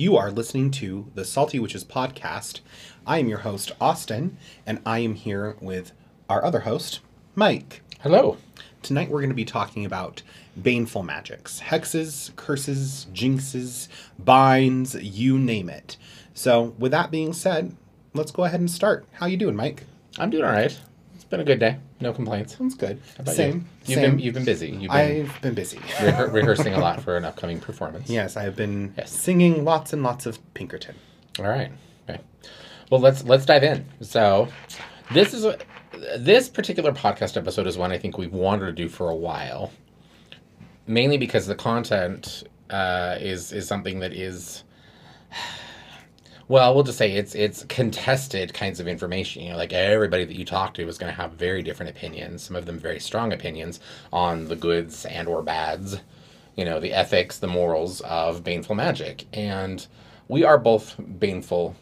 You are listening to the Salty Witches podcast. I am your host, Austin, and I am here with our other host, Mike. Hello. Tonight we're going to be talking about baneful magics, hexes, curses, jinxes, binds, you name it. So, with that being said, let's go ahead and start. How you doing, Mike? I'm doing all right. Been a good day. No complaints. Sounds good. Same. You? You've same. been you've been busy. You've been I've been busy. rehe- rehearsing a lot for an upcoming performance. Yes, I have been Yes. singing lots and lots of Pinkerton. All right. Okay. Well, let's let's dive in. So, this is a this particular podcast episode is one I think we've wanted to do for a while, mainly because the content uh, is is something that is. Well, we'll just say it's it's contested kinds of information. You know, like everybody that you talk to is going to have very different opinions. Some of them very strong opinions on the goods and or bads. You know, the ethics, the morals of baneful magic, and we are both baneful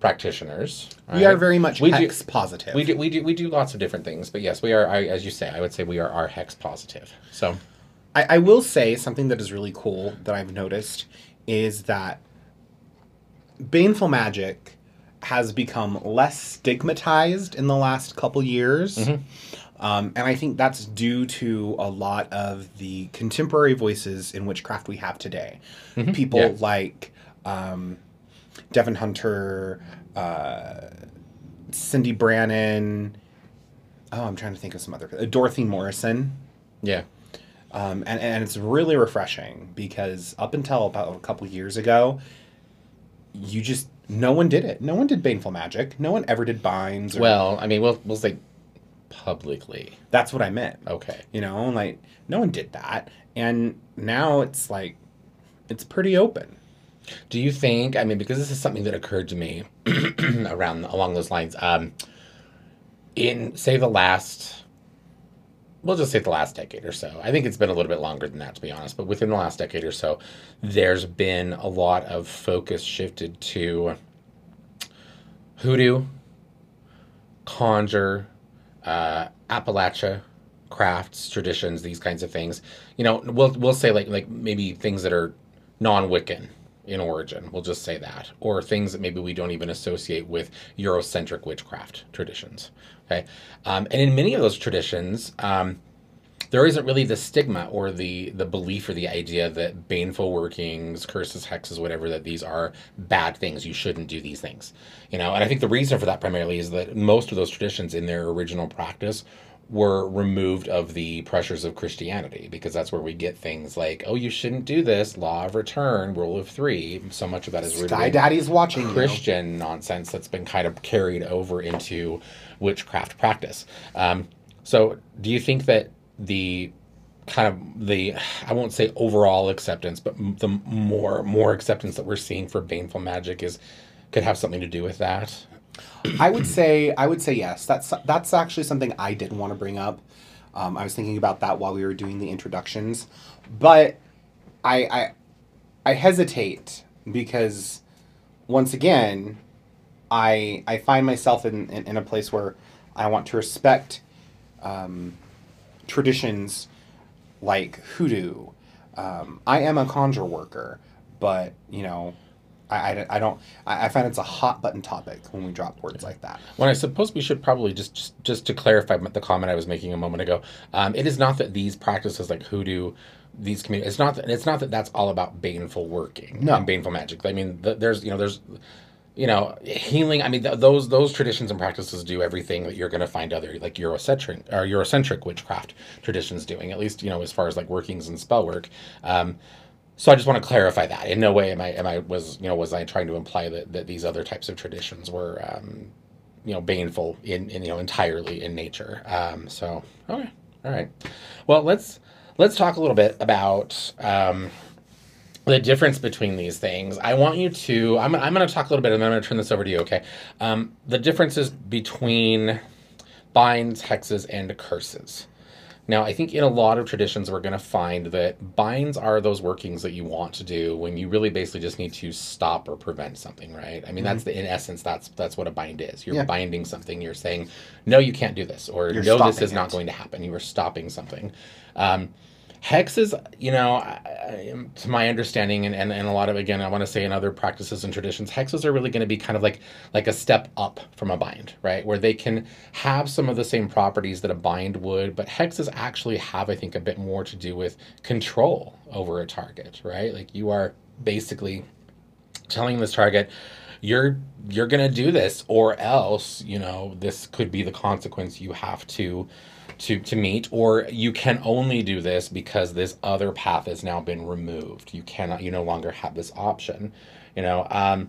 practitioners. We are very much We do- hex positive. We do we do we do lots of different things, but yes, we are. I, as you say, I would say we are our hex positive. So I, I will say something that is really cool that I've noticed is that baneful magic has become less stigmatized in the last couple years. Um, and I think that's due to a lot of the contemporary voices in witchcraft we have today. People Yeah. like um, Devin Hunter, uh, Cindy Brannon. Oh, I'm trying to think of some other. Uh, Dorothy Morrison. yeah, Um, and, and it's really refreshing because up until about a couple years ago, you just no one did it. No one did baneful magic. No one ever did binds. Or, well, I mean, we'll we'll say publicly. that's what I meant. Okay. You know, like no one did that, and now it's like it's pretty open. Do you think? I mean, because this is something that occurred to me around along those lines. Um, in say the last, we'll just say the last decade or so. I think it's been a little bit longer than that, to be honest. But within the last decade or so, there's been a lot of focus shifted to hoodoo, conjure, uh, Appalachia crafts, traditions, these kinds of things. You know, we'll we'll say like like maybe things that are non-Wiccan in origin. We'll just say that, or things that maybe we don't even associate with Eurocentric witchcraft traditions. Okay, um, and in many of those traditions. Um, there isn't really the stigma or the the belief or the idea that baneful workings, curses, hexes, whatever, that these are bad things. You shouldn't do these things, you know. And I think the reason for that primarily is that most of those traditions in their original practice were removed of the pressures of Christianity because that's where we get things like, oh, you shouldn't do this, law of return, rule of three. So much of that is Sky Daddy's watching you. Christian nonsense that's been kind of carried over into witchcraft practice. Um, so, do you think that the kind of the I won't say overall acceptance, but the more more acceptance that we're seeing for baneful magic is could have something to do with that? I would say I would say yes. That's that's actually something I didn't want to bring up. Um, I was thinking about that while we were doing the introductions, but I I, I hesitate because once again, I I find myself in, in, in a place where I want to respect um, traditions like hoodoo. Um, I am a conjure worker, but you know, I, I, I don't. I, I find it's a hot button topic when we drop words like that. Well, I suppose we should probably just just, just to clarify the comment I was making a moment ago. Um, it is not that these practices like hoodoo, these communities. It's not that it's not that that's all about baneful working No. and baneful magic. I mean, th- there's you know there's you know healing. I mean, th- those those traditions and practices do everything that you're going to find other like Eurocentric or Eurocentric witchcraft traditions doing. At least you know as far as like workings and spell work. Um, so I just want to clarify that. In no way am I am I was you know was I trying to imply that, that these other types of traditions were um, you know baneful in, in you know entirely in nature. Um, so okay, all right. Well, let's let's talk a little bit about um, the difference between these things. I want you to. I'm I'm going to talk a little bit, and then I'm going to turn this over to you. Okay. Um, the differences between binds, hexes, and curses. Now, I think in a lot of traditions, we're going to find that binds are those workings that you want to do when you really basically just need to stop or prevent something, right? I mean, that's the in essence, that's that's what a bind is. You're Yeah. binding something. You're saying, no, you can't do this, or You're no, this is not going to happen. You are stopping something. Um, Hexes, you know, I, um, to my understanding, and, and, and a lot of again, I want to say in other practices and traditions, hexes are really going to be kind of like like a step up from a bind, right? Where they can have some of the same properties that a bind would, but hexes actually have, I think, a bit more to do with control over a target, right? Like you are basically telling this target, you're you're gonna do this, or else, you know, this could be the consequence you have to to to meet or you can only do this because this other path has now been removed. You cannot you no longer have this option you know um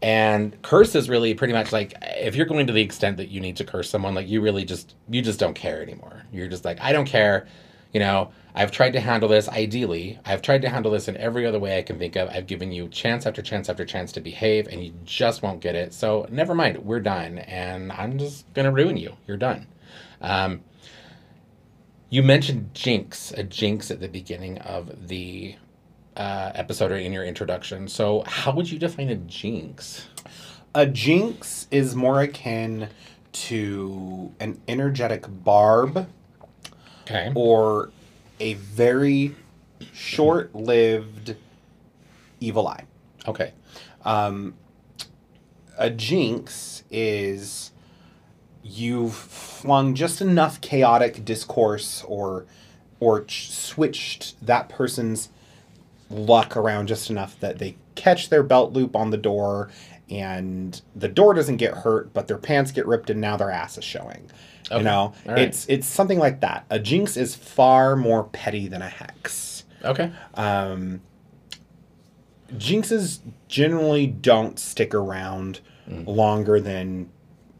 and curse is really pretty much like if you're going to the extent that you need to curse someone like you really just you just don't care anymore. You're just like i don't care you know. I've tried to handle this ideally i've tried to handle this in every other way i can think of. I've given you chance after chance after chance to behave and you just won't get it. So never mind we're done and i'm just to ruin you. You're done. Um, you mentioned jinx, a jinx at the beginning of the uh, episode or in your introduction. So, how would you define a jinx? A jinx is more akin to an energetic barb Okay. or a very short lived evil eye. Okay. Um, a jinx is you've flung just enough chaotic discourse or or ch- switched that person's luck around just enough that they catch their belt loop on the door and the door doesn't get hurt but their pants get ripped and now their ass is showing Okay. you know right. it's it's something like that a jinx is far more petty than a hex Okay. um, jinxes generally don't stick around longer than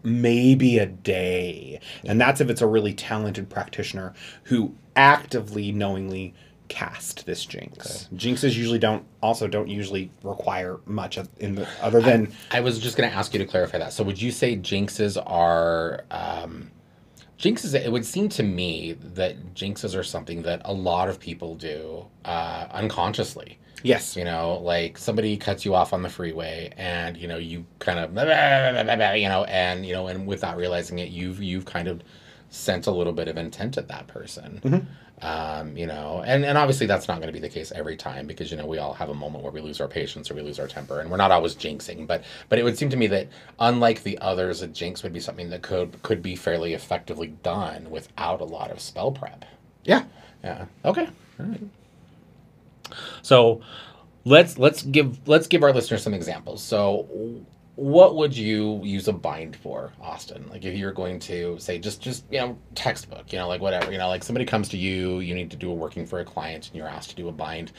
maybe a day. And that's if it's a really talented practitioner who actively, knowingly cast this jinx. Jinxes usually don't also don't usually require much of- in the other than I was just going to ask you to clarify that. So, would you say jinxes are. Um, jinxes, it would seem to me that jinxes are something that a lot of people do uh, unconsciously. yes. You know, like somebody cuts you off on the freeway, and you know you kind of, you know, and you know, and without realizing it, you've you've kind of sent a little bit of intent at that person. Um, you know, and and obviously that's not going to be the case every time because you know we all have a moment where we lose our patience or we lose our temper, and we're not always jinxing. But but it would seem to me that unlike the others, a jinx would be something that could could be fairly effectively done without a lot of spell prep. Yeah. Yeah. Okay. All right. So let's let's give let's give our listeners some examples. So what would you use a bind for, Austin? Like if you're going to say just just you know textbook, you know like whatever, you know like somebody comes to you, you need to do a working for a client, and you're asked to do a bind.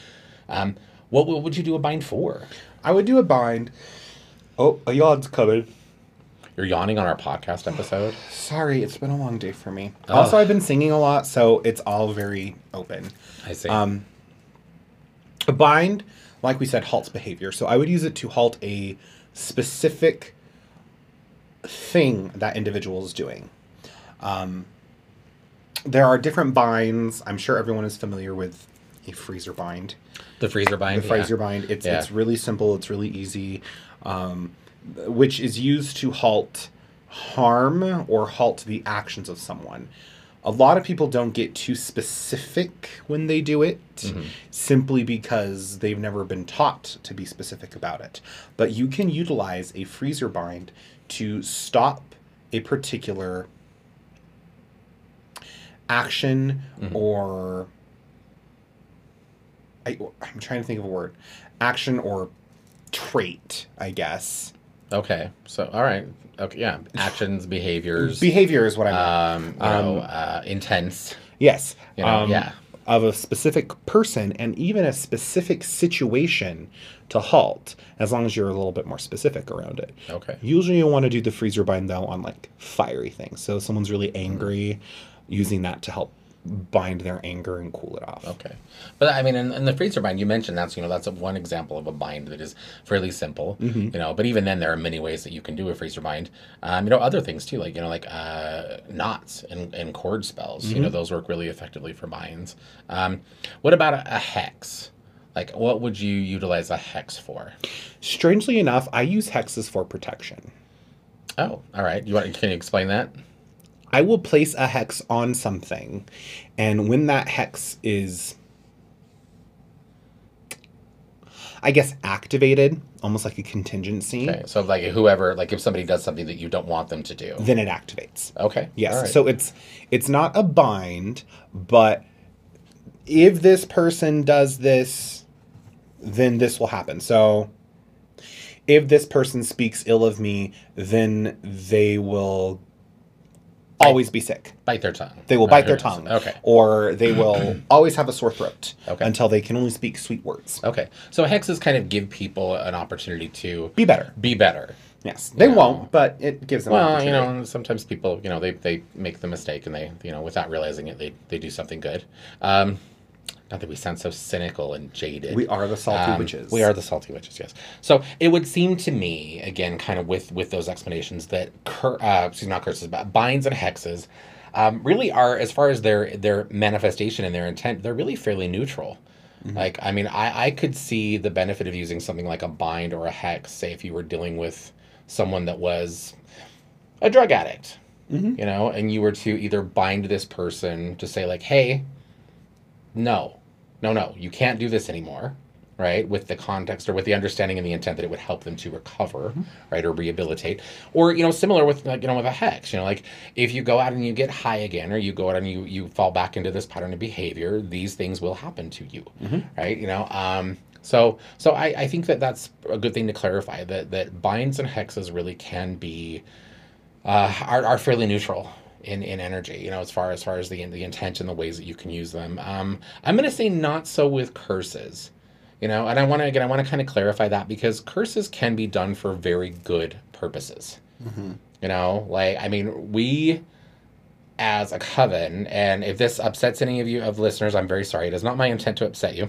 Um, what, what would you do a bind for? I would do a bind. Oh, a yawn's coming. You're yawning on our podcast episode. Sorry, it's been a long day for me. Ugh. Also, I've been singing a lot, so it's all very open. I see. Um, a bind, like we said, halts behavior. So I would use it to halt a specific thing that individual is doing. Um, there are different binds. I'm sure everyone is familiar with a freezer bind. the freezer bind. The yeah. freezer bind. It's Yeah. it's really simple. It's really easy, um, which is used to halt harm or halt the actions of someone. A lot of people don't get too specific when they do it, mm-hmm. simply because they've never been taught to be specific about it. But you can utilize a freezer bind to stop a particular action mm-hmm. or I, I'm trying to think of a word. Action or trait, I guess. Okay. So all right. Okay. Yeah. Actions, behaviors. Behavior is what I meant. um, you know, uh, intense. yes. you know, um, yeah. Of a specific person and even a specific situation to halt, as long as you're a little bit more specific around it. Okay. Usually you want to do the freezer bind though on like fiery things. So if someone's really angry, using that to help bind their anger and cool it off. Okay, but I mean, in, in the freezer bind, you mentioned that's you know that's a, one example of a bind that is fairly simple. Mm-hmm. You know, but even then, there are many ways that you can do a freezer bind. Um, you know, other things too, like you know, like uh, knots and, and cord spells. Mm-hmm. You know, those work really effectively for binds. Um, what about a, a hex? Like, what would you utilize a hex for? Strangely enough, I use hexes for protection. Oh, all right. You want? Can you explain that? I will place a hex on something, and when that hex is, I guess, activated, almost like a contingency. Okay. So like whoever, like if somebody does something that you don't want them to do, then it activates. Okay. Yes. Right. So it's it's not a bind, but if this person does this, then this will happen. So if this person speaks ill of me, then they will always be sick. bite their tongue. They will bite their tongue. Okay. Or they will always have a sore throat Okay. until they can only speak sweet words. Okay. So hexes kind of give people an opportunity to Be better. be better. Yes. They Yeah. won't, but it gives them Well, you know, sometimes people, you know, they, they make the mistake and they, you know, without realizing it, they, they do something good. Um, not that we sound so cynical and jaded. We are the salty Um, witches. We are the salty witches, yes. So it would seem to me, again, kind of with with those explanations, that cur- uh, excuse me, not curses, but binds and hexes um, really are, as far as their their manifestation and their intent, they're really fairly neutral. Like, I mean, I, I could see the benefit of using something like a bind or a hex, say if you were dealing with someone that was a drug addict, Mhm. you know, and you were to either bind this person to say, like, hey, no, no, no, you can't do this anymore, right? With the context or with the understanding and the intent that it would help them to recover, right, or rehabilitate, or you know, similar with like you know with a hex, you know, like if you go out and you get high again, or you go out and you you fall back into this pattern of behavior, these things will happen to you, right? You know, um. So, so I, I think that that's a good thing to clarify that that binds and hexes really can be uh, are, are fairly neutral in, in energy, you know, as far as far as the the intent and the ways that you can use them. Um, I'm going to say not so with curses, you know, and I want to again I want to kind of clarify that because curses can be done for very good purposes. You know, like I mean, we as a coven, and if this upsets any of you of listeners, I'm very sorry. It is not my intent to upset you,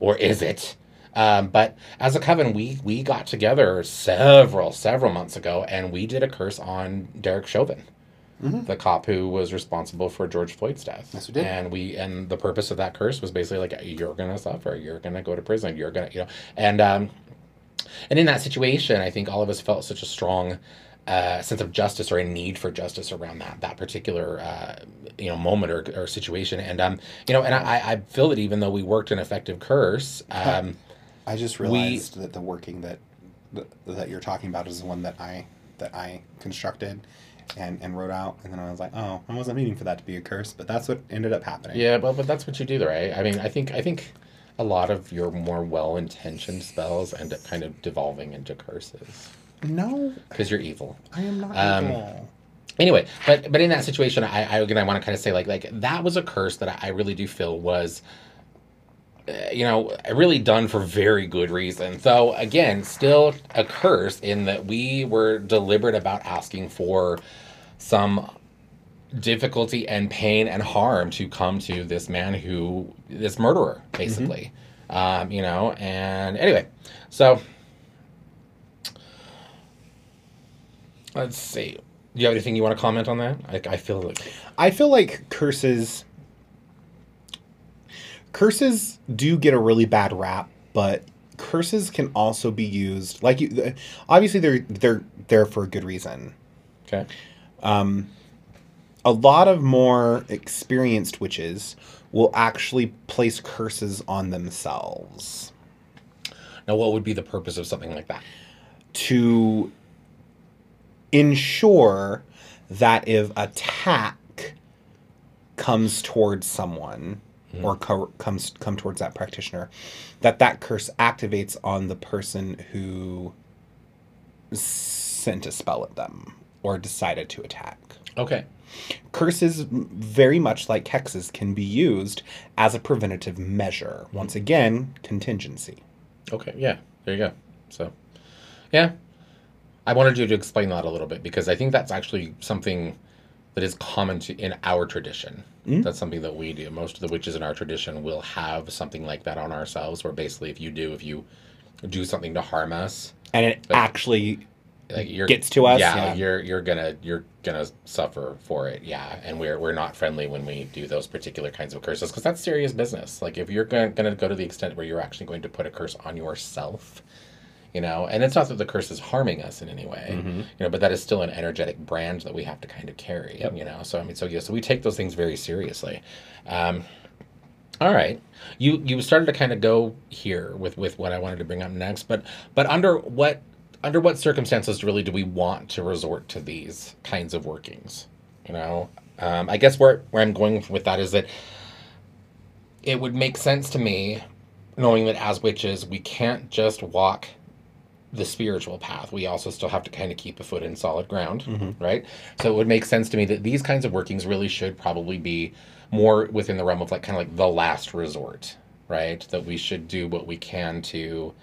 or is it? Um, but as a coven, we we got together several several months ago, and we did a curse on Derek Chauvin, the cop who was responsible for George Floyd's death. Yes, we did. And we and the purpose of that curse was basically like you're gonna suffer, you're gonna go to prison, you're gonna you know, and um, and in that situation, I think all of us felt such a strong uh, sense of justice or a need for justice around that that particular uh, you know moment or, or situation. And um, you know, and I, I feel that even though we worked an effective curse, um, I just realized that the working that that- that you're talking about is the one that I that I constructed and and wrote out, and then I was like, oh, I wasn't meaning for that to be a curse, but that's what ended up happening. yeah, but but that's what you do, right? I mean, I think I think a lot of your more well-intentioned spells end up kind of devolving into curses No, because you're evil. I am not Um, evil. anyway but but in that situation i, I again i want to kind of say like like that was a curse that i, I really do feel was you know really done for very good reason. Though again still a curse in that we were deliberate about asking for some difficulty and pain and harm to come to this man who this murderer basically. Um, you know and anyway so let's see. Do you have anything you want to comment on that? I, I feel like I feel like curses curses do get a really bad rap, but curses can also be used like you obviously they're they're there for a good reason. okay. Um a lot of more experienced witches will actually place curses on themselves. Now what would be the purpose of something like that? To ensure that if attack comes towards someone or co- comes come towards that practitioner that that curse activates on the person who sent a spell at them or decided to attack. Okay. Curses very much like hexes can be used as a preventative measure. Once again contingency. Okay yeah there you go. So yeah. I wanted you to explain that a little bit because i think that's actually something that is common to in our tradition. Mm. That's something that we do. Most of the witches in our tradition will have something like that on ourselves where basically if you do if you do something to harm us and it actually like you're Gets to us, yeah, yeah. you're you're gonna you're gonna suffer for it yeah. And we're we're not friendly when we do those particular kinds of curses because that's serious business. Like if you're gonna, gonna go to the extent where you're actually going to put a curse on yourself you know and it's not that the curse is harming us in any way Mm-hmm. you know but that is still an energetic brand that we have to kind of carry you know so i mean so yeah so we take those things very seriously um All right. You you started to kind of go here with with what I wanted to bring up next, but but under what under what circumstances really do we want to resort to these kinds of workings? You know, um, I guess where where I'm going with that is that it would make sense to me, knowing that as witches we can't just walk the spiritual path. We also still have to kind of keep a foot in solid ground, mm-hmm. right? So it would make sense to me that these kinds of workings really should probably be more within the realm of like kind of like the last resort, right? That we should do what we can to,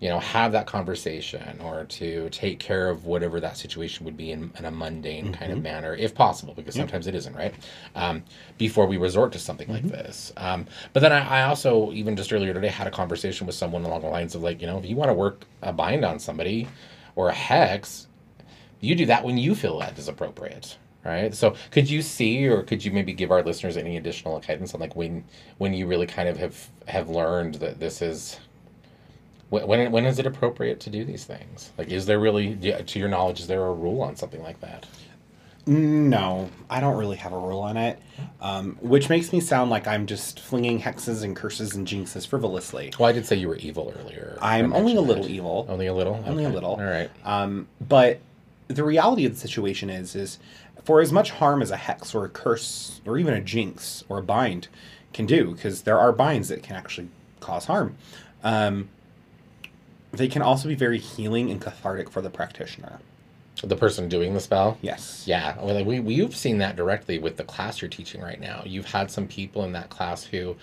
you know, have that conversation or to take care of whatever that situation would be in, in a mundane kind of manner, if possible, because sometimes it isn't, right? Um, before we resort to something like this. Um, but then I, I also, even just earlier today, had a conversation with someone along the lines of like, you know, if you want to work a bind on somebody or a hex, you do that when you feel that is appropriate right so could you see or could you maybe give our listeners any additional guidance on like when when you really kind of have have learned that this is when when, when is it appropriate to do these things like is there really to your knowledge is there a rule on something like that No, I don't really have a rule on it, um, which makes me sound like I'm just flinging hexes and curses and jinxes frivolously. well i did say you were evil earlier I'm only a little that. evil. only a little Only a little. all right Um, but the reality of the situation is, is for as much harm as a hex or a curse or even a jinx or a bind can do, because there are binds that can actually cause harm. Um, they can also be very healing and cathartic for the practitioner. the person doing the spell Yes. Yeah, well, we, we've seen that directly with the class you're teaching right now. You've had some people in that class who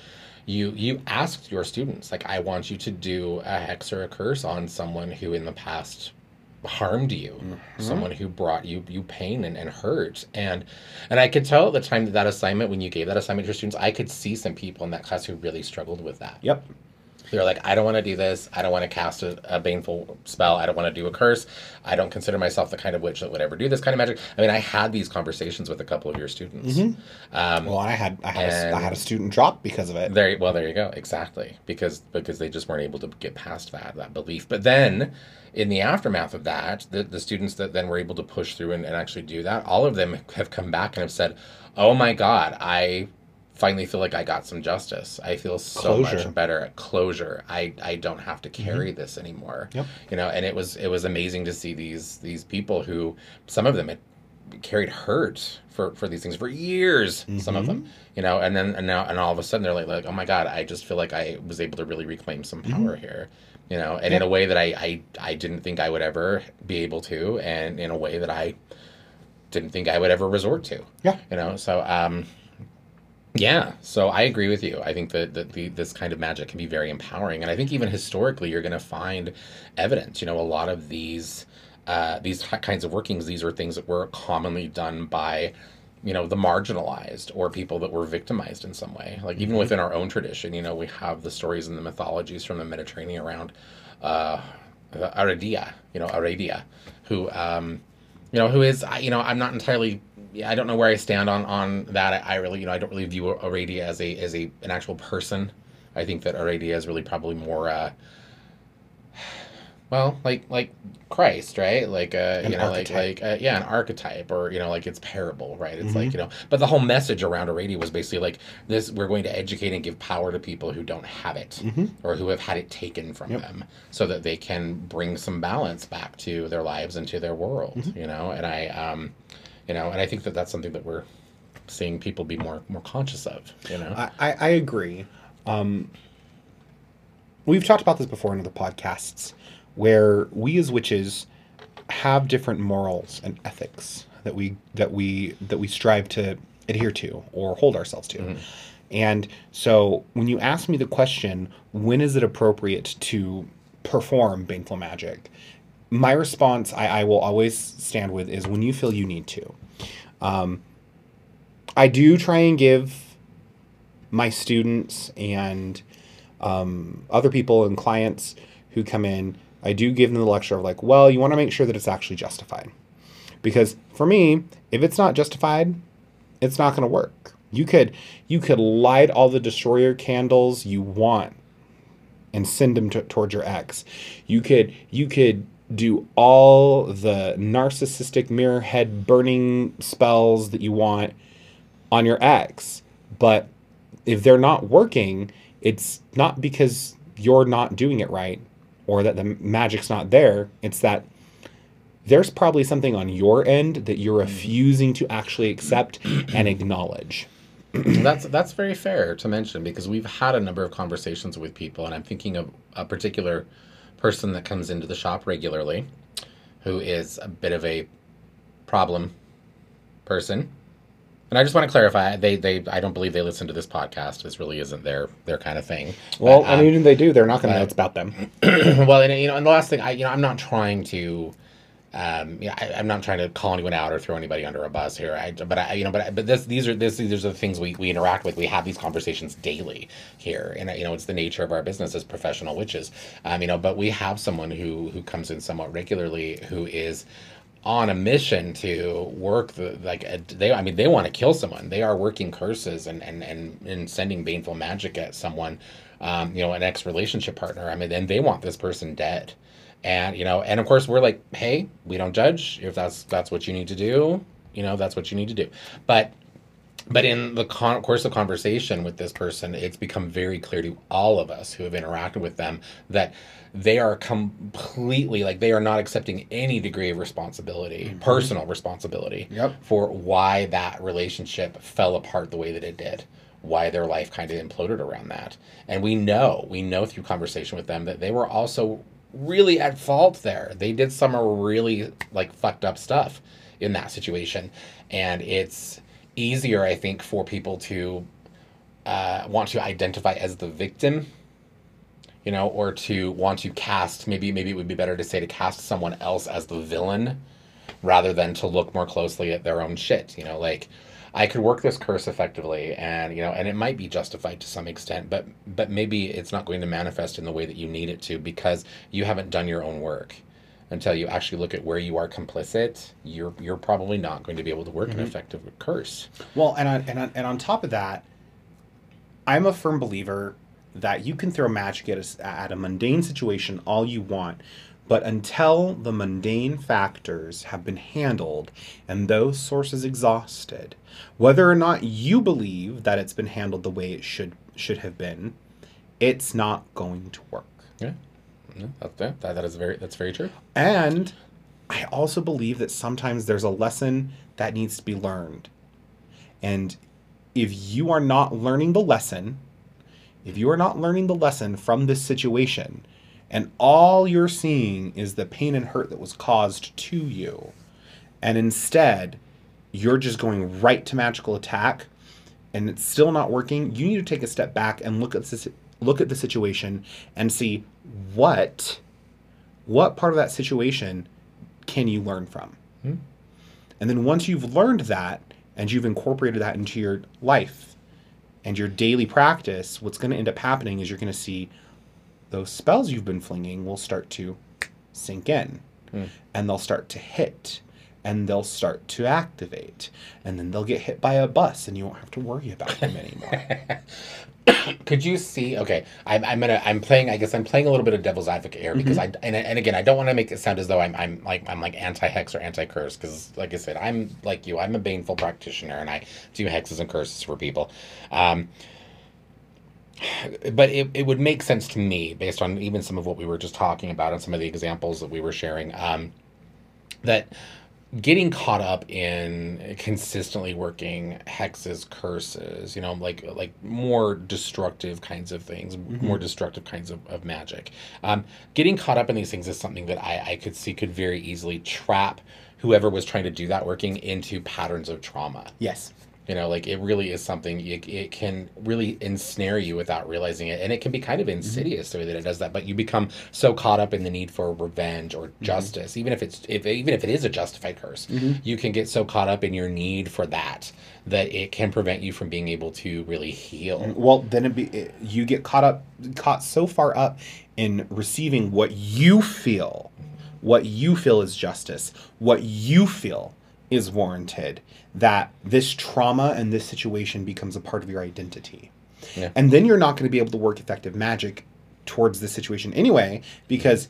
you you asked your students like I want you to do a hex or a curse on someone who in the past harmed you mm-hmm. someone who brought you you pain and, and hurt and and i could tell at the time that that assignment when you gave that assignment to your students i could see some people in that class who really struggled with that Yep. They're like, I don't want to do this. I don't want to cast a, a baneful spell. I don't want to do a curse. I don't consider myself the kind of witch that would ever do this kind of magic. I mean, I had these conversations with a couple of your students. Um, Well, I had I had, a, I had a student drop because of it. there, well, there you go. Exactly, because because they just weren't able to get past that that belief. But then, in the aftermath of that, the, the students that then were able to push through and, and actually do that, all of them have come back and have said, "Oh my God, I finally feel like I got some justice. I feel so Closure. much better at closure. I I don't have to mm-hmm. carry this anymore. Yep. You know, and it was it was amazing to see these these people who some of them had carried hurt for for these things for years some of mm-hmm. them you know and then and now and all of a sudden they're like, like oh my god i just feel like i was able to really reclaim some mm-hmm. power here you know and in a way that I, I i didn't think i would ever be able to and in a way that i didn't think i would ever resort to Yeah. you know so um yeah so i agree with you. I think that, that the, this kind of magic can be very empowering and i think even historically you're going to find evidence. You know a lot of these uh, these kinds of workings these are things that were commonly done by you know the marginalized or people that were victimized in some way. Like even within our own tradition you know we have the stories and the mythologies from the mediterranean around uh aradia you know aradia who um you know who is you know i'm not entirely yeah, I don't know where I stand on on that. I, I really, you know, I don't really view Aradia as a as a an actual person. I think that Aradia is really probably more, uh, well, like like Christ, right? Like uh, An you know, like archetype. like uh, yeah, an archetype, or you know, like it's parable, right? It's Mm-hmm. like you know, but the whole message around Aradia was basically like this: we're going to educate and give power to people who don't have it, Mm-hmm. or who have had it taken from them, so that they can bring some balance back to their lives and to their world. Mm-hmm. You know, and I, um, you know, and I think that that's something that we're seeing people be more more conscious of. You know, I, I, I agree. Um, we've talked about this before in other podcasts, where we as witches have different morals and ethics that we that we that we strive to adhere to or hold ourselves to. And so when you ask me the question, when is it appropriate to perform baneful magic? My response I, I will always stand with is when you feel you need to. Um, I do try and give my students and um, other people and clients who come in, I do give them the lecture of like, well, you want to make sure that it's actually justified. Because for me, if it's not justified, it's not going to work. You could you could light all the destroyer candles you want and send them to, towards your ex. You could you could do all the narcissistic mirror head burning spells that you want on your ex, but if they're not working, it's not because you're not doing it right or that the magic's not there. It's that there's probably something on your end that you're hmm. refusing to actually accept and acknowledge. that's that's very fair to mention because we've had a number of conversations with people, and I'm thinking of a particular person that comes into the shop regularly, who is a bit of a problem person. And I just want to clarify, they, they I don't believe they listen to this podcast. This really isn't their their kind of thing. Well, But, I um, mean, if they do, they're not going to know it's about them. well, and you know, and the last thing, I you know, I'm not trying to, um, I, I'm not trying to call anyone out or throw anybody under a bus here. I, but I, you know, but but this, these are this, these are the things we, we interact with. We have these conversations daily here, and you know, it's the nature of our business as professional witches. Um, you know, but we have someone who who comes in somewhat regularly who is on a mission to work the like they I mean they want to kill someone. They are working curses and and and, and sending baneful magic at someone. Um, you know, an ex relationship partner. I mean, and they want this person dead. And you know, and of course we're like, hey, we don't judge. If that's that's what you need to do, you know, that's what you need to do. But but in the con- course of conversation with this person, it's become very clear to all of us who have interacted with them that they are completely like they are not accepting any degree of responsibility, mm-hmm. personal responsibility, Yep. for why that relationship fell apart the way that it did, why their life kind of imploded around that. And we know, we know through conversation with them that they were also really at fault there. They did some really like fucked up stuff in that situation. And it's easier, I think, for people to uh, want to identify as the victim you know, or to want to cast maybe maybe it would be better to say to cast someone else as the villain rather than to look more closely at their own shit. You know, like I could work this curse effectively and you know, and it might be justified to some extent, but but maybe it's not going to manifest in the way that you need it to because you haven't done your own work. Until you actually look at where you are complicit, you're you're probably not going to be able to work an mm-hmm. effective curse. Well, and on, and on, and on top of that, I'm a firm believer that you can throw magic at a, at a mundane situation all you want, but until the mundane factors have been handled and those sources exhausted, whether or not you believe that it's been handled the way it should should have been, it's not going to work. Yeah, yeah that's that, that is very that's very true. And I also believe that sometimes there's a lesson that needs to be learned. And if you are not learning the lesson, if you are not learning the lesson from this situation, and all you're seeing is the pain and hurt that was caused to you, and instead you're just going right to magical attack and it's still not working, you need to take a step back and look at this look at the situation and see what what part of that situation can you learn from? Hmm? And then once you've learned that and you've incorporated that into your life and your daily practice, what's going to end up happening is you're going to see those spells you've been flinging will start to sink in and they'll start to hit and they'll start to activate and then they'll get hit by a bus and you won't have to worry about them anymore. Could you see? Okay, I'm, I'm gonna I'm playing. I guess I'm playing a little bit of devil's advocate here because I and, and again I don't want to make it sound as though I'm I'm like I'm like anti hex or anti curse because like I said I'm like you I'm a baneful practitioner and I do hexes and curses for people. Um, but it, it would make sense to me based on even some of what we were just talking about and some of the examples that we were sharing um, that getting caught up in consistently working hexes curses you know like like more destructive kinds of things more destructive kinds of, of magic. Um, getting caught up in these things is something that I, I could see could very easily trap whoever was trying to do that working into patterns of trauma. Yes. You know, like it really is something it, it can really ensnare you without realizing it. And it can be kind of mm-hmm. insidious the way that it does that. But you become so caught up in the need for revenge or mm-hmm. justice, even if it's if even if it is a justified curse, mm-hmm. you can get so caught up in your need for that that it can prevent you from being able to really heal. Mm, well, then it be it, you get caught up, caught so far up in receiving what you feel, what you feel is justice, what you feel is warranted, that this trauma and this situation becomes a part of your identity. Yeah. And then you're not going to be able to work effective magic towards this situation anyway, because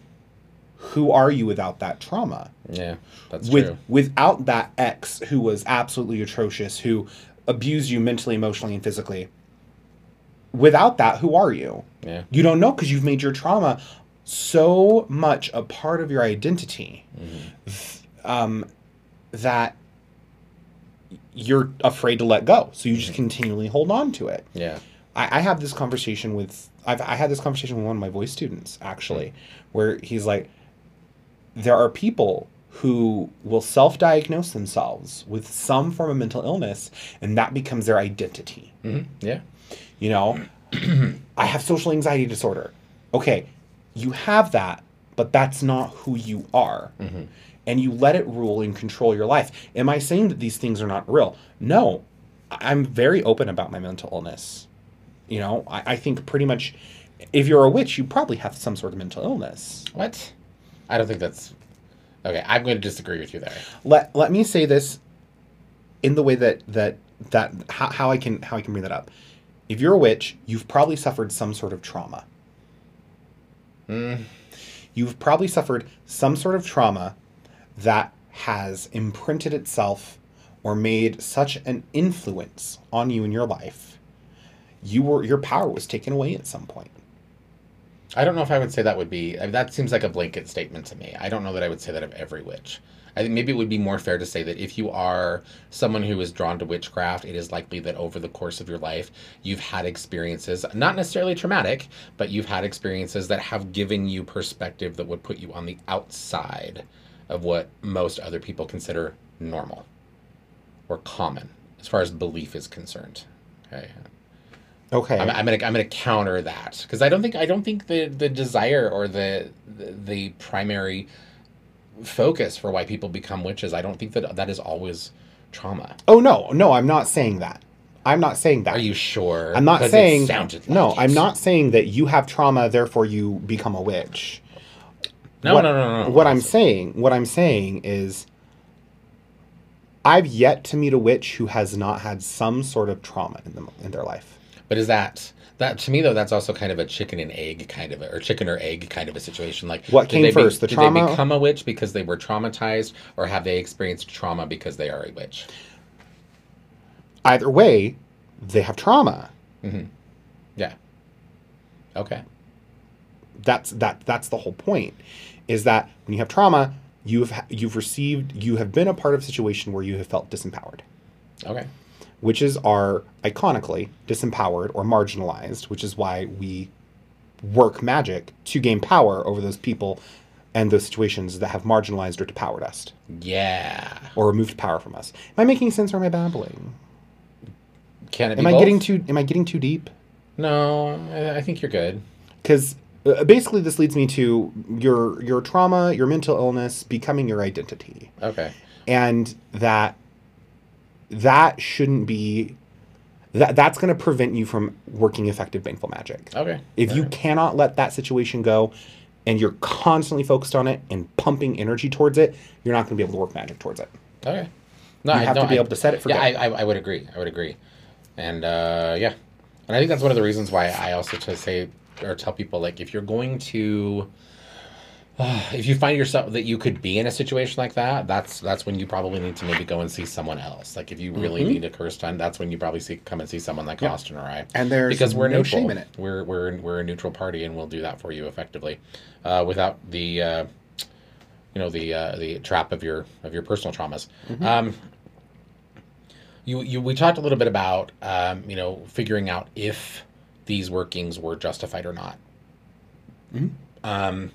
who are you without that trauma? Yeah, that's with true. without that ex who was absolutely atrocious, who abused you mentally, emotionally, and physically, without that, who are you? Yeah. You don't know because you've made your trauma so much a part of your identity um, that you're afraid to let go. So you just mm-hmm. continually hold on to it. Yeah. I, I have this conversation with I've I had this conversation with one of my voice students actually, mm. where he's like, there are people who will self-diagnose themselves with some form of mental illness, and that becomes their identity. hmm Yeah. You know, I have social anxiety disorder. Okay, you have that, but that's not who you are. Mm-hmm. And you let it rule and control your life. Am I saying that these things are not real? No. I'm very open about my mental illness. You know, I, I think pretty much if you're a witch, you probably have some sort of mental illness. What? I don't think that's okay. I'm going to disagree with you there. Let let me say this in the way that that that how, how I can how I can bring that up. If you're a witch, you've probably suffered some sort of trauma. Hmm. You've probably suffered some sort of trauma that has imprinted itself or made such an influence on you in your life. You were your power was taken away at some point. I don't know if I would say that would be. I mean, that seems like a blanket statement to me. I don't know that I would say that of every witch. I think maybe it would be more fair to say that if you are someone who is drawn to witchcraft, it is likely that over the course of your life, you've had experiences, not necessarily traumatic, but you've had experiences that have given you perspective that would put you on the outside of what most other people consider normal or common as far as belief is concerned. Okay. Okay. I'm, I'm gonna I'm gonna counter that because I don't think I don't think the the desire or the, the the primary focus for why people become witches. I don't think that that is always trauma. oh no, no, I'm not saying that. I'm not saying that. Are you sure? I'm not it saying sounded no. like I'm not saying that you have trauma, therefore you become a witch. No, what, no, no, no. What I'm saying, what I'm saying is, I've yet to meet a witch who has not had some sort of trauma in them in their life. But is that that to me though? That's also kind of a chicken and egg kind of a, or chicken or egg kind of a situation. Like What did came they be- first, the did trauma? they become a witch because they were traumatized, or have they experienced trauma because they are a witch? Either way, they have trauma. Mm-hmm. Yeah. Okay. That's that. That's the whole point. Is that when you have trauma, you've you've received you have been a part of a situation where you have felt disempowered. Okay. Witches are iconically disempowered or marginalized, which is why we work magic to gain power over those people and those situations that have marginalized or depowered us Yeah. or removed power from us. Am I making sense or am I babbling? Can it be Am I both? getting too am I getting too deep? No, I, think you're good. Because uh, basically this leads me to your your trauma, your mental illness becoming your identity. Okay. and that that shouldn't be that that's going to prevent you from working effective baneful magic Okay. if you Alright. cannot let that situation go and you're constantly focused on it and pumping energy towards it you're not going to be able to work magic towards it Okay. No, you I have to be I- able to set it for Yeah, I. I, I would agree. I would agree. And uh, yeah, and I think that's one of the reasons why I also to say or tell people like if you're going to. if you find yourself that you could be in a situation like that, that's that's when you probably need to maybe go and see someone else. Like if you really need a curse done, that's when you probably see come and see someone like Mm-hmm. Yep. Austin or I. And there's because we're no neutral. shame in it. We're we're we're a neutral party, and we'll do that for you effectively, uh, without the uh, you know the uh, the trap of your of your personal traumas. Mm-hmm. Um, you you we talked a little bit about um, you know figuring out if these workings were justified or not. Mm-hmm. Um,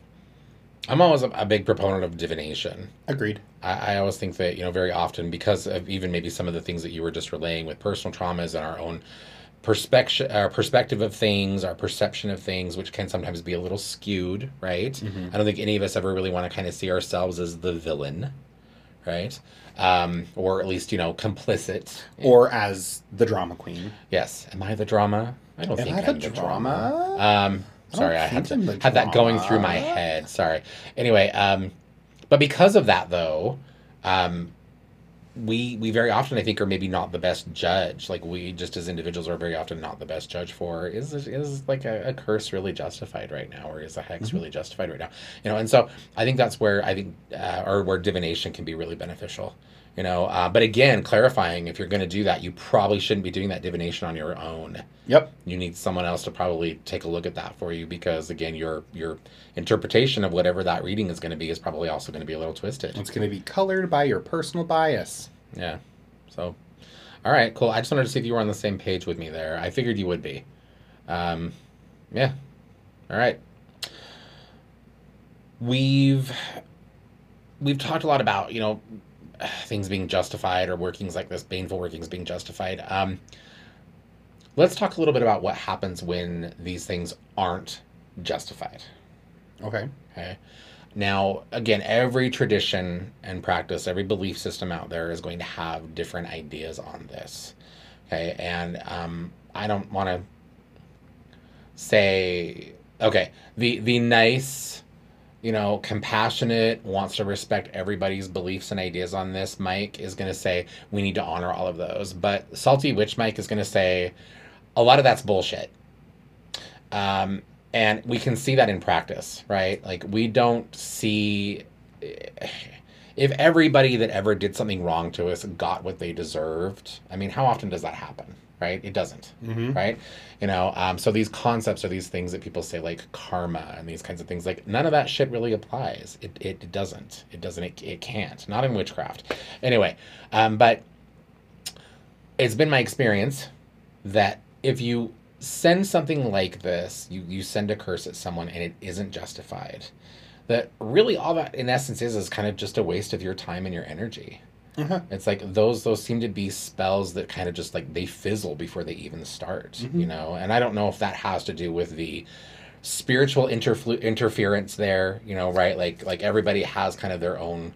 I'm always a, a big proponent of divination. agreed I, I always think that you know very often because of even maybe some of the things that you were just relaying with personal traumas and our own perspective, our perspective of things, our perception of things, which can sometimes be a little skewed, right? I don't think any of us ever really want to kind of see ourselves as the villain, right? Um, or at least you know complicit. or as the drama queen Yes, am I the drama? I don't Am think I I'm the the drama? drama. Um, sorry, I, I had to, had that going through my head. Sorry. Anyway, um, but because of that, though, um, we we very often I think are maybe not the best judge. Like we just as individuals are very often not the best judge for is is like a, a curse really justified right now, or is a hex really justified right now? You know, and so I think that's where I think uh, or where divination can be really beneficial You know, uh, but again, clarifying if you're going to do that, you probably shouldn't be doing that divination on your own. Yep. You need someone else to probably take a look at that for you because again, your your interpretation of whatever that reading is going to be is probably also going to be a little twisted. It's going to be colored by your personal bias. Yeah. So, all right, cool. I just wanted to see if you were on the same page with me there. I figured you would be. Um, yeah. All right. We've we've talked a lot about you know things being justified or workings like this, baneful workings being justified. Um, let's talk a little bit about what happens when these things aren't justified. Okay. Okay. Now, again, every tradition and practice, every belief system out there is going to have different ideas on this. Okay. And um, I don't want to say, okay, the, the nice, you know, compassionate, wants to respect everybody's beliefs and ideas on this, Mike is going to say, we need to honor all of those. But Salty Witch Mike is going to say, a lot of that's bullshit. Um, and we can see that in practice, right? Like, we don't see. If everybody that ever did something wrong to us got what they deserved, I mean, how often does that happen? Right? It doesn't. Mhm. Right? You know, um, so these concepts are these things that people say, like karma and these kinds of things. Like, none of that shit really applies. It, it, it doesn't. It doesn't. It, it can't. Not in witchcraft. Anyway, um, but it's been my experience that if you send something like this, you, you send a curse at someone and it isn't justified, that really all that in essence is is kind of just a waste of your time and your energy. Uh-huh. It's like those those seem to be spells that kind of just like they fizzle before they even start, you know. And I don't know if that has to do with the spiritual interflu- interference there, you know, right? Like like everybody has kind of their own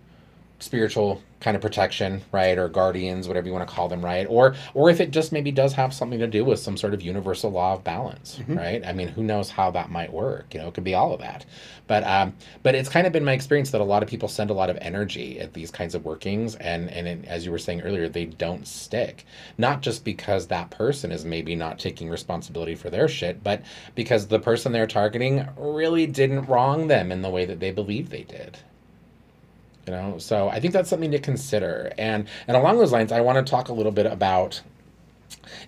spiritual kind of protection, right, or guardians, whatever you want to call them, right, or or if it just maybe does have something to do with some sort of universal law of balance, right? I mean, who knows how that might work? You know, it could be all of that, but um, but it's kind of been my experience that a lot of people send a lot of energy at these kinds of workings, and and it, as you were saying earlier, they don't stick, not just because that person is maybe not taking responsibility for their shit, but because the person they're targeting really didn't wrong them in the way that they believe they did you know? So i think that's something to consider. And and along those lines i want to talk a little bit about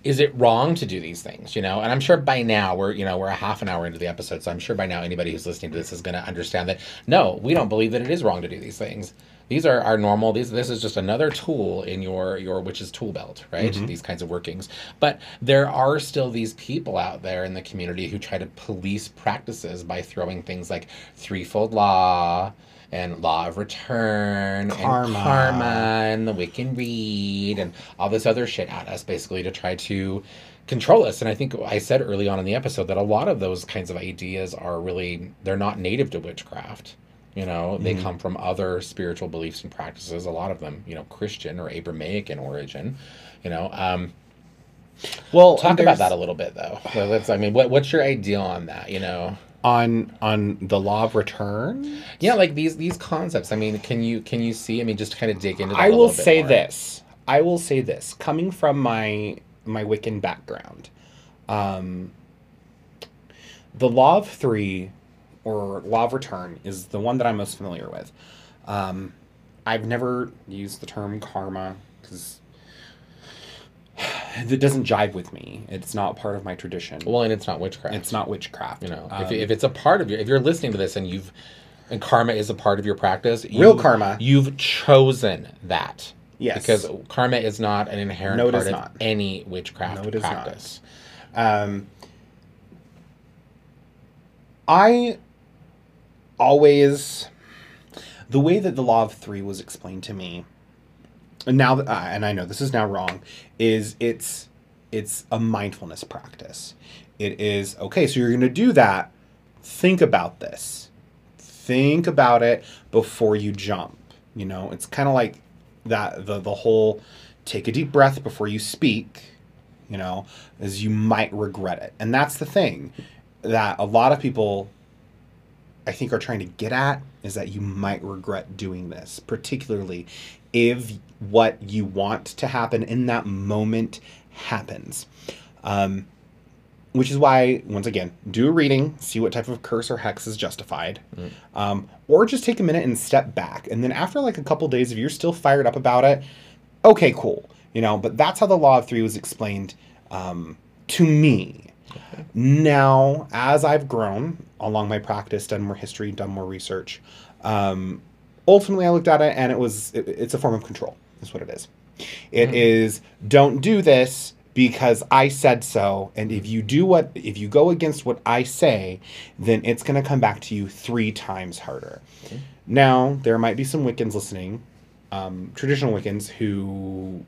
is it wrong to do these things you know? And i'm sure by now we're you know we're a half an hour into the episode so i'm sure by now anybody who's listening to this is going to understand that no we don't believe that it is wrong to do these things. These are our normal. These this is just another tool in your your witch's tool belt right? Mm-hmm. These kinds of workings. But there are still these people out there in the community who try to police practices by throwing things like threefold law and law of return Karma. and karma and the Wiccan Rede and all this other shit at us basically to try to control us. And I think I said early on in the episode that a lot of those kinds of ideas are really they're not native to witchcraft. You know, they come from other spiritual beliefs and practices. A lot of them, you know, Christian or Abrahamic in origin. You know, um, Well, talk about that a little bit though. Well, Let's, I mean, what, what's your ideal on that? You know, on on the law of return. yeah, like these these concepts. I mean, can you can you see? I mean, just kind of dig into. That I will say more. this. I will say this. Coming from my my Wiccan background, um, the law of three, or law of return, is the one that I'm most familiar with. Um, I've never used the term karma because it doesn't jive with me. It's not part of my tradition. Well, and it's not witchcraft. it's not witchcraft. You know, Um, if, if it's a part of your, if you're listening to this and you've, and karma is a part of your practice, you, Real karma. you've chosen that. Yes. Because karma is not an inherent No, it part is of not. any witchcraft No, it is not. practice. Um, I always the way that the law of three was explained to me, now uh, and I know this is now wrong, is it's it's a mindfulness practice. It is okay. So you're going to do that. Think about this. Think about it before you jump. You know, it's kind of like that. The the whole take a deep breath before you speak you know, is you might regret it. And that's the thing that a lot of people I think are trying to get at is that you might regret doing this, particularly if what you want to happen in that moment happens. Um, which is why, once again, do a reading, see what type of curse or hex is justified, um, or just take a minute and step back. And then after like a couple days, if you're still fired up about it, okay, cool, you know. But that's how the law of three was explained um, to me. Now, as I've grown along my practice, done more history, done more research, um, ultimately I looked at it and it was it, it's a form of control. Is what it is. It is don't do this because I said so, and if you do what if you go against what I say, then it's going to come back to you three times harder. Now there might be some Wiccans listening, um, traditional Wiccans who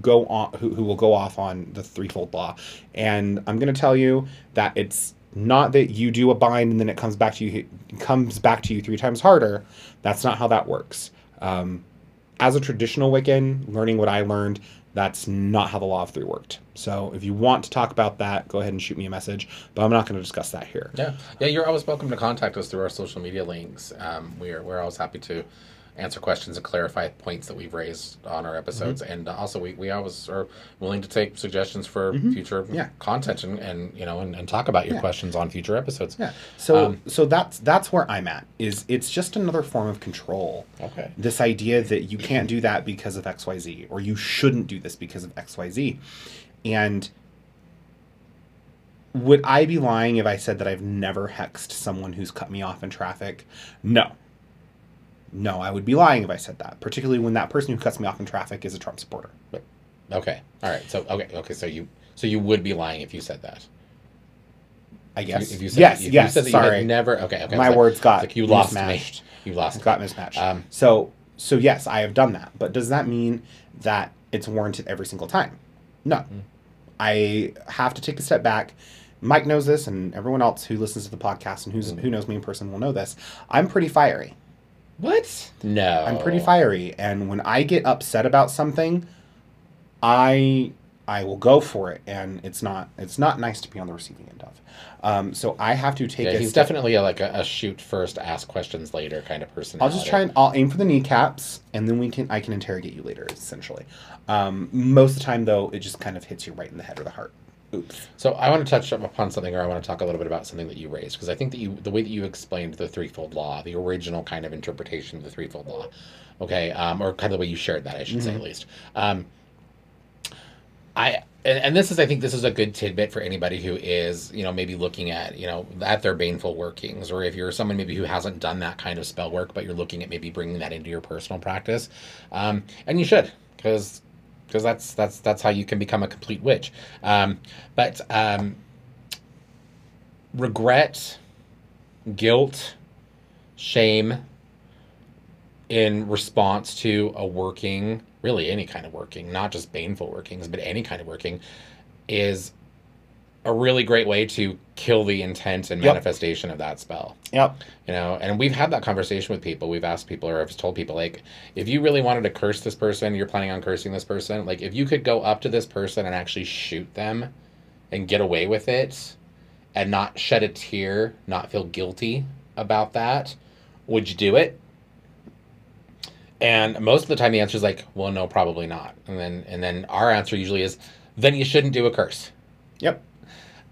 go on who, who will go off on the threefold law and i'm going to tell you that it's not that you do a bind and then it comes back to you comes back to you three times harder that's not how that works um, as a traditional wiccan learning what i learned that's not how the law of three worked so if you want to talk about that go ahead and shoot me a message but i'm not going to discuss that here Yeah, yeah. You're always welcome to contact us through our social media links. Um, we're we're always happy to answer questions and clarify points that we've raised on our episodes, Mm-hmm. and also we, we always are willing to take suggestions for future Mm-hmm. Yeah. content and, and you know and, and talk about your Yeah. questions on future episodes. yeah so Um, so that's that's where i'm at is it's just another form of control Okay. this idea that you can't do that because of xyz or you shouldn't do this because of xyz and would i be lying if i said that i've never hexed someone who's cut me off in traffic no no i would be lying if i said that particularly when that person who cuts me off in traffic is a trump supporter But, Okay. All right. So okay. Okay. So you so you would be lying if you said that. i guess If you said yes if yes You said that sorry You never. Okay. Okay. My like- words got like you lost mismatched. me. You lost. got mismatched. Um, so so yes, I have done that. But does that mean that it's warranted every single time? No. Hmm. I have to take a step back. Mike knows this, and everyone else who listens to the podcast and who's Hmm. who knows me in person will know this. I'm pretty fiery. What? No. I'm pretty fiery, and when I get upset about something, I I will go for it, and it's not it's not nice to be on the receiving end of. Um, so I have to take. Yeah, a he's step- definitely a, like a, a shoot first, ask questions later kind of person. I'll just try and I'll aim for the kneecaps, and then we can I can interrogate you later. Essentially, um, most of the time though, it just kind of hits you right in the head or the heart. Oops. So I want to touch upon something, or I want to talk a little bit about something that you raised, because I think that you, the way that you explained the threefold law, the original kind of interpretation of the threefold law, okay, um, or kind of the way you shared that, I should say at least. Um, I and, and this is, I think, this is a good tidbit for anybody who is, you know, maybe looking at, you know, at their baneful workings, or if you're someone maybe who hasn't done that kind of spell work, but you're looking at maybe bringing that into your personal practice, um, and you should, because because that's that's that's how you can become a complete witch. Um, but um, regret, guilt, shame in response to a working, really any kind of working, not just baneful workings, but any kind of working, is a really great way to kill the intent and Yep. manifestation of that spell Yep. you know and we've had that conversation with people we've asked people or i've told people like if you really wanted to curse this person you're planning on cursing this person like if you could go up to this person and actually shoot them and get away with it and not shed a tear not feel guilty about that would you do it and most of the time the answer is like well no probably not and then and then our answer usually is then you shouldn't do a curse Yep.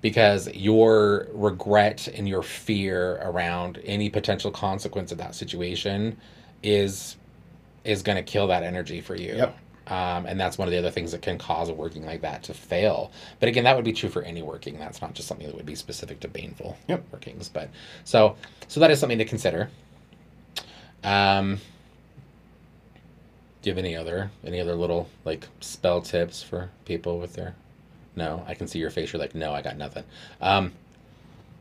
Because your regret and your fear around any potential consequence of that situation is is going to kill that energy for you. Yep. Um, and that's one of the other things that can cause a working like that to fail. But again, that would be true for any working. That's not just something that would be specific to baneful Yep. workings. But so so that is something to consider. Um, do you have any other any other little like spell tips for people with their? No, I can see your face. You're like, no, I got nothing. Um,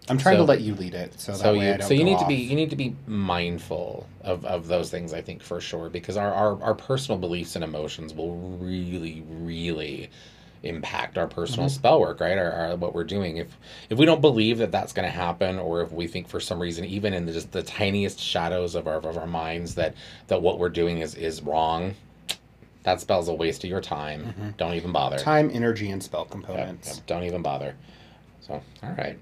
I'm trying So- to let you lead it, so, that so way you I don't so you need off. to be you need to be mindful of, of those things I think for sure because our, our, our personal beliefs and emotions will really really impact our personal Mm-hmm. spell work right our, our what we're doing if if we don't believe that that's going to happen or if we think for some reason even in the, just the tiniest shadows of our of our minds that that what we're doing is is wrong that spell's a waste of your time Mm-hmm. don't even bother time, energy, and spell Yep, components. yep, don't even bother. So, all right.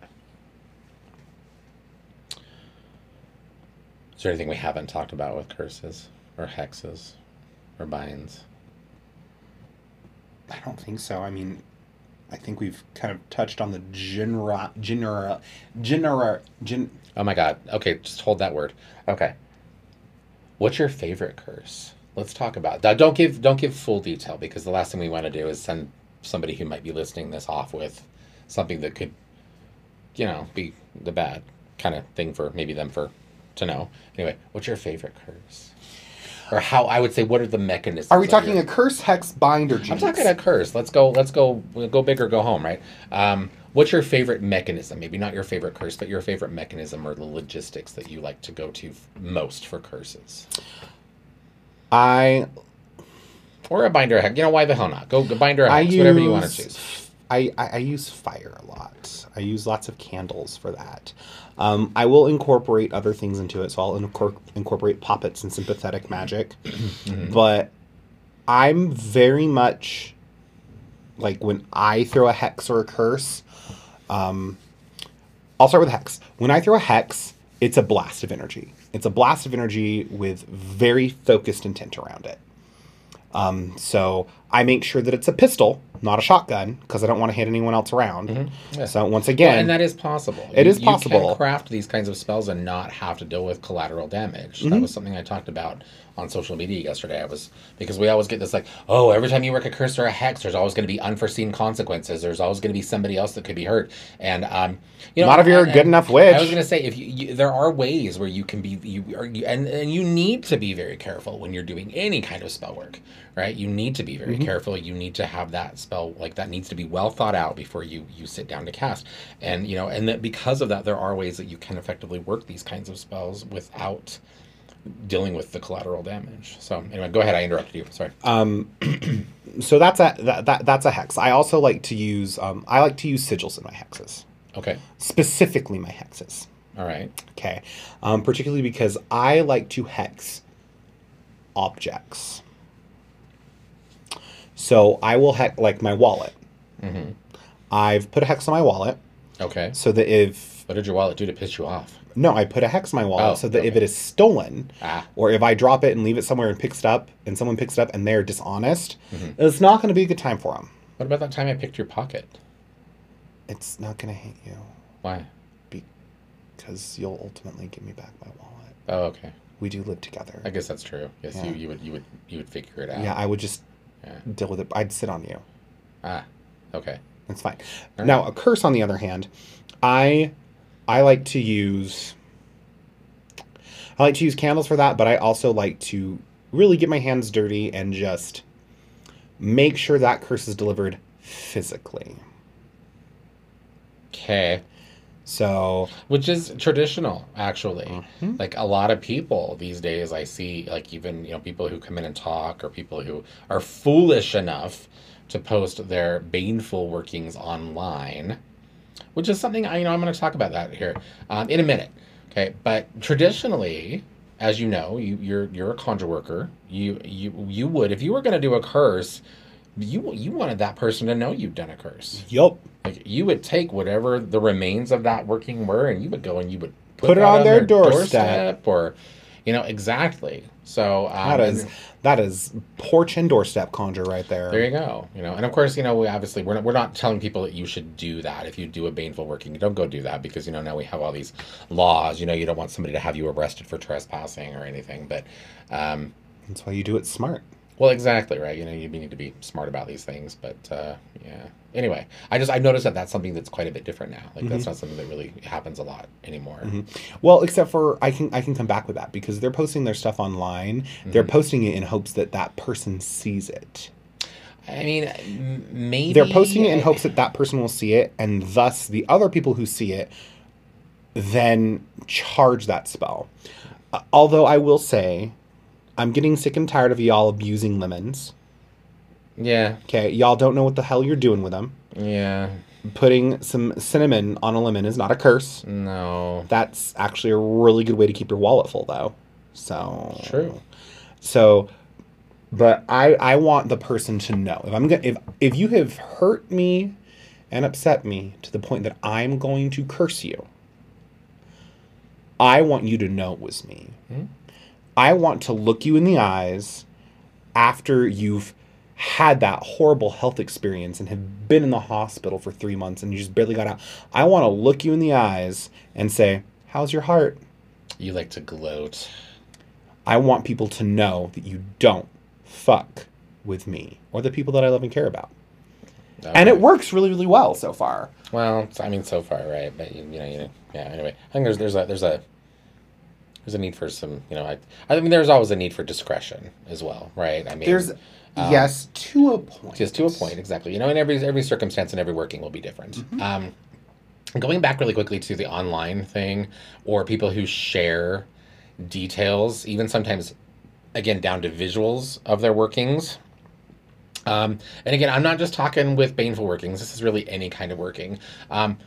Is there anything we haven't talked about with curses or hexes or binds? I don't think so. I mean, I think we've kind of touched on the genera, genera, genera, gen. Oh my god. Okay, just hold that word. Okay. What's your favorite curse? Let's talk about that. Don't give don't give full detail because the last thing we want to do is send somebody who might be listening this off with something that could, you know, be the bad kind of thing for maybe them for to know. Anyway, what's your favorite curse? Or how I would say what are the mechanisms? Are we talking your- a curse, hex, bind, or I'm talking a curse. Let's go. Let's go. We'll go big or go home. Right. Um, what's your favorite mechanism? Maybe not your favorite curse, but your favorite mechanism or the logistics that you like to go to most for curses, I or a binder hex. You know why the hell not? Go, go binder or I hex, use whatever you want to choose. I, I, I use fire a lot. I use lots of candles for that. Um, I will incorporate other things into it, so I'll incor- incorporate poppets and sympathetic magic. But I'm very much like when I throw a hex or a curse. Um, I'll start with a hex. When I throw a hex, it's a blast of energy. It's a blast of energy with very focused intent around it. Um, so I make sure that it's a pistol, not a shotgun, because I don't want to hit anyone else around. Yeah. So once Well, again, and that is possible. It You- is You can possible. craft these kinds of spells and not have to deal with collateral damage. Mm-hmm. That was something I talked about on social media yesterday. I was because we always get this like, oh, every time you work a curse or a hex, there's always going to be unforeseen consequences. There's always going to be somebody else that could be hurt. And um, you know, Not if you're a good enough witch. I was going to say if you, you, there are ways where you can be you are you, and and you need to be very careful when you're doing any kind of spell work, right? You need to be very Mm-hmm. careful. You need to have that spell like that needs to be well thought out before you you sit down to cast. And you know, and that because of that, there are ways that you can effectively work these kinds of spells without dealing with the collateral damage. So anyway, go ahead. I interrupted you. Sorry. um, so that's a that, that that's a hex. I also like to use um, I like to use sigils in my hexes, Okay. specifically my hexes. All right. Okay, um, particularly because I like to hex objects. So I will hex like my wallet. Mm-hmm. I've put a hex on my wallet Okay. so that if What did your wallet do to piss you off? no, I put a hex on my wallet Oh, so that if it is stolen, Ah. or if I drop it and leave it somewhere and picks it up, and someone picks it up and they're dishonest, Mm-hmm. it's not going to be a good time for them. What about that time I picked your pocket? It's not going to hate you Why? because you'll ultimately give me back my wallet. Oh, okay. We do live together. I guess that's true. Yes, Yeah. you, you would you would you would figure it out. yeah, I would just Yeah. deal with it. I'd sit on you. Ah. Okay. That's fine. All Now, a curse, on the other hand, I I like to use I like to use candles for that, but I also like to really get my hands dirty and just make sure that curse is delivered physically. Okay. So, Which is traditional, actually. Mhm. Like a lot of people these days, I see, like even you know people who come in and talk, or people who are foolish enough to post their baneful workings online, which is something I you know I'm going to talk about that here um, in a minute. Okay, but traditionally, as you know, you you're you're a conjure worker. You you you would if you were going to do a curse, you you wanted that person to know you've done a curse. yup. Like you would take whatever the remains of that working were, and you would go and you would Put it that on their doorstep. or, you know, exactly. So um, That is that is porch and doorstep conjure right there. there you go. You know, and of course, you know, we obviously we're not, we're not telling people that you should do that. If you do a baneful working, don't go do that because you know now we have all these laws. You know, you don't want somebody to have you arrested for trespassing or anything. But um, That's why you do it smart. Well, exactly right. You know, you need to be smart about these things. But uh, yeah. Anyway, I just I noticed that that's something that's quite a bit different now. Like that's not something that really happens a lot anymore. Well, except for I can I can come back with that because they're posting their stuff online. They're Mm-hmm. posting it in hopes that that person sees it. I mean, m- maybe They're posting it in hopes that that person will see it, and thus the other people who see it then charge that spell. Uh, although I will say, I'm getting sick and tired of y'all abusing lemons. Yeah, Okay, y'all don't know what the hell you're doing with them. yeah, Putting some cinnamon on a lemon is not a curse. no, That's actually a really good way to keep your wallet full, though. So True. So, but I I want the person to know if I'm gonna if if you have hurt me and upset me to the point that I'm going to curse you. I want you to know it was me. Hmm? I want to look you in the eyes after you've had that horrible health experience and have been in the hospital for three months and you just barely got out, I want to look you in the eyes and say, How's your heart? You like to gloat. I want people to know that you don't fuck with me or the people that I love and care about. And it works really, really well so far. Well, I mean, so far, right? But you, you know, you know, yeah. Anyway, I think there's there's a there's a there's a need for some, you know, I I mean, there's always a need for discretion as well, right? I mean, There's, yes, to a point. Yes, to a point, exactly. You know, and every every circumstance and every working will be different. Mm-hmm. Um, going back really quickly to the online thing, or people who share details, even sometimes, again, down to visuals of their workings. Um, and again, I'm not just talking with baneful workings. This is really any kind of working. Um,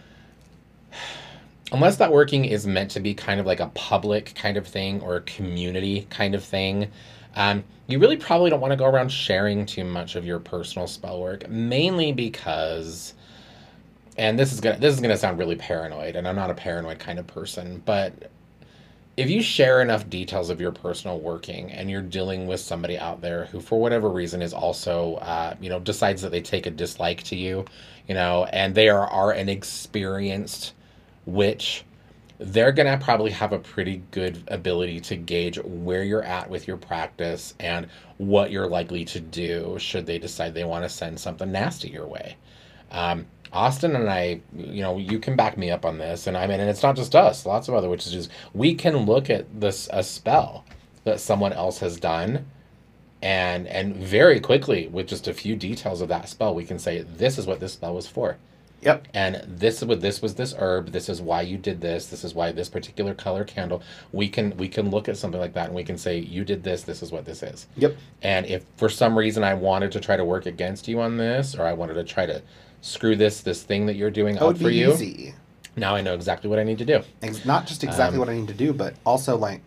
unless that working is meant to be kind of like a public kind of thing or a community kind of thing, um, you really probably don't want to go around sharing too much of your personal spell work, mainly because, and this is gonna this is gonna sound really paranoid, and I'm not a paranoid kind of person, but if you share enough details of your personal working and you're dealing with somebody out there who for whatever reason is also uh, you know decides that they take a dislike to you you know and they are, are an experienced witch they're gonna probably have a pretty good ability to gauge where you're at with your practice and what you're likely to do should they decide they want to send something nasty your way um, Austin and I, you know, you can back me up on this, and I mean, and it's not just us. Lots of other witches. We can look at this a spell that someone else has done, and and very quickly with just a few details of that spell, we can say this is what this spell was for, Yep. and this is what this was this herb. This is why you did this. This is why this particular color candle. We can we can look at something like that, and we can say you did this. This is what this is. Yep. And if for some reason I wanted to try to work against you on this, or I wanted to try to screw this this thing that you're doing That up would for be you, easy. now I know exactly what I need to do. Ex- Not just exactly Um, what I need to do, but also like,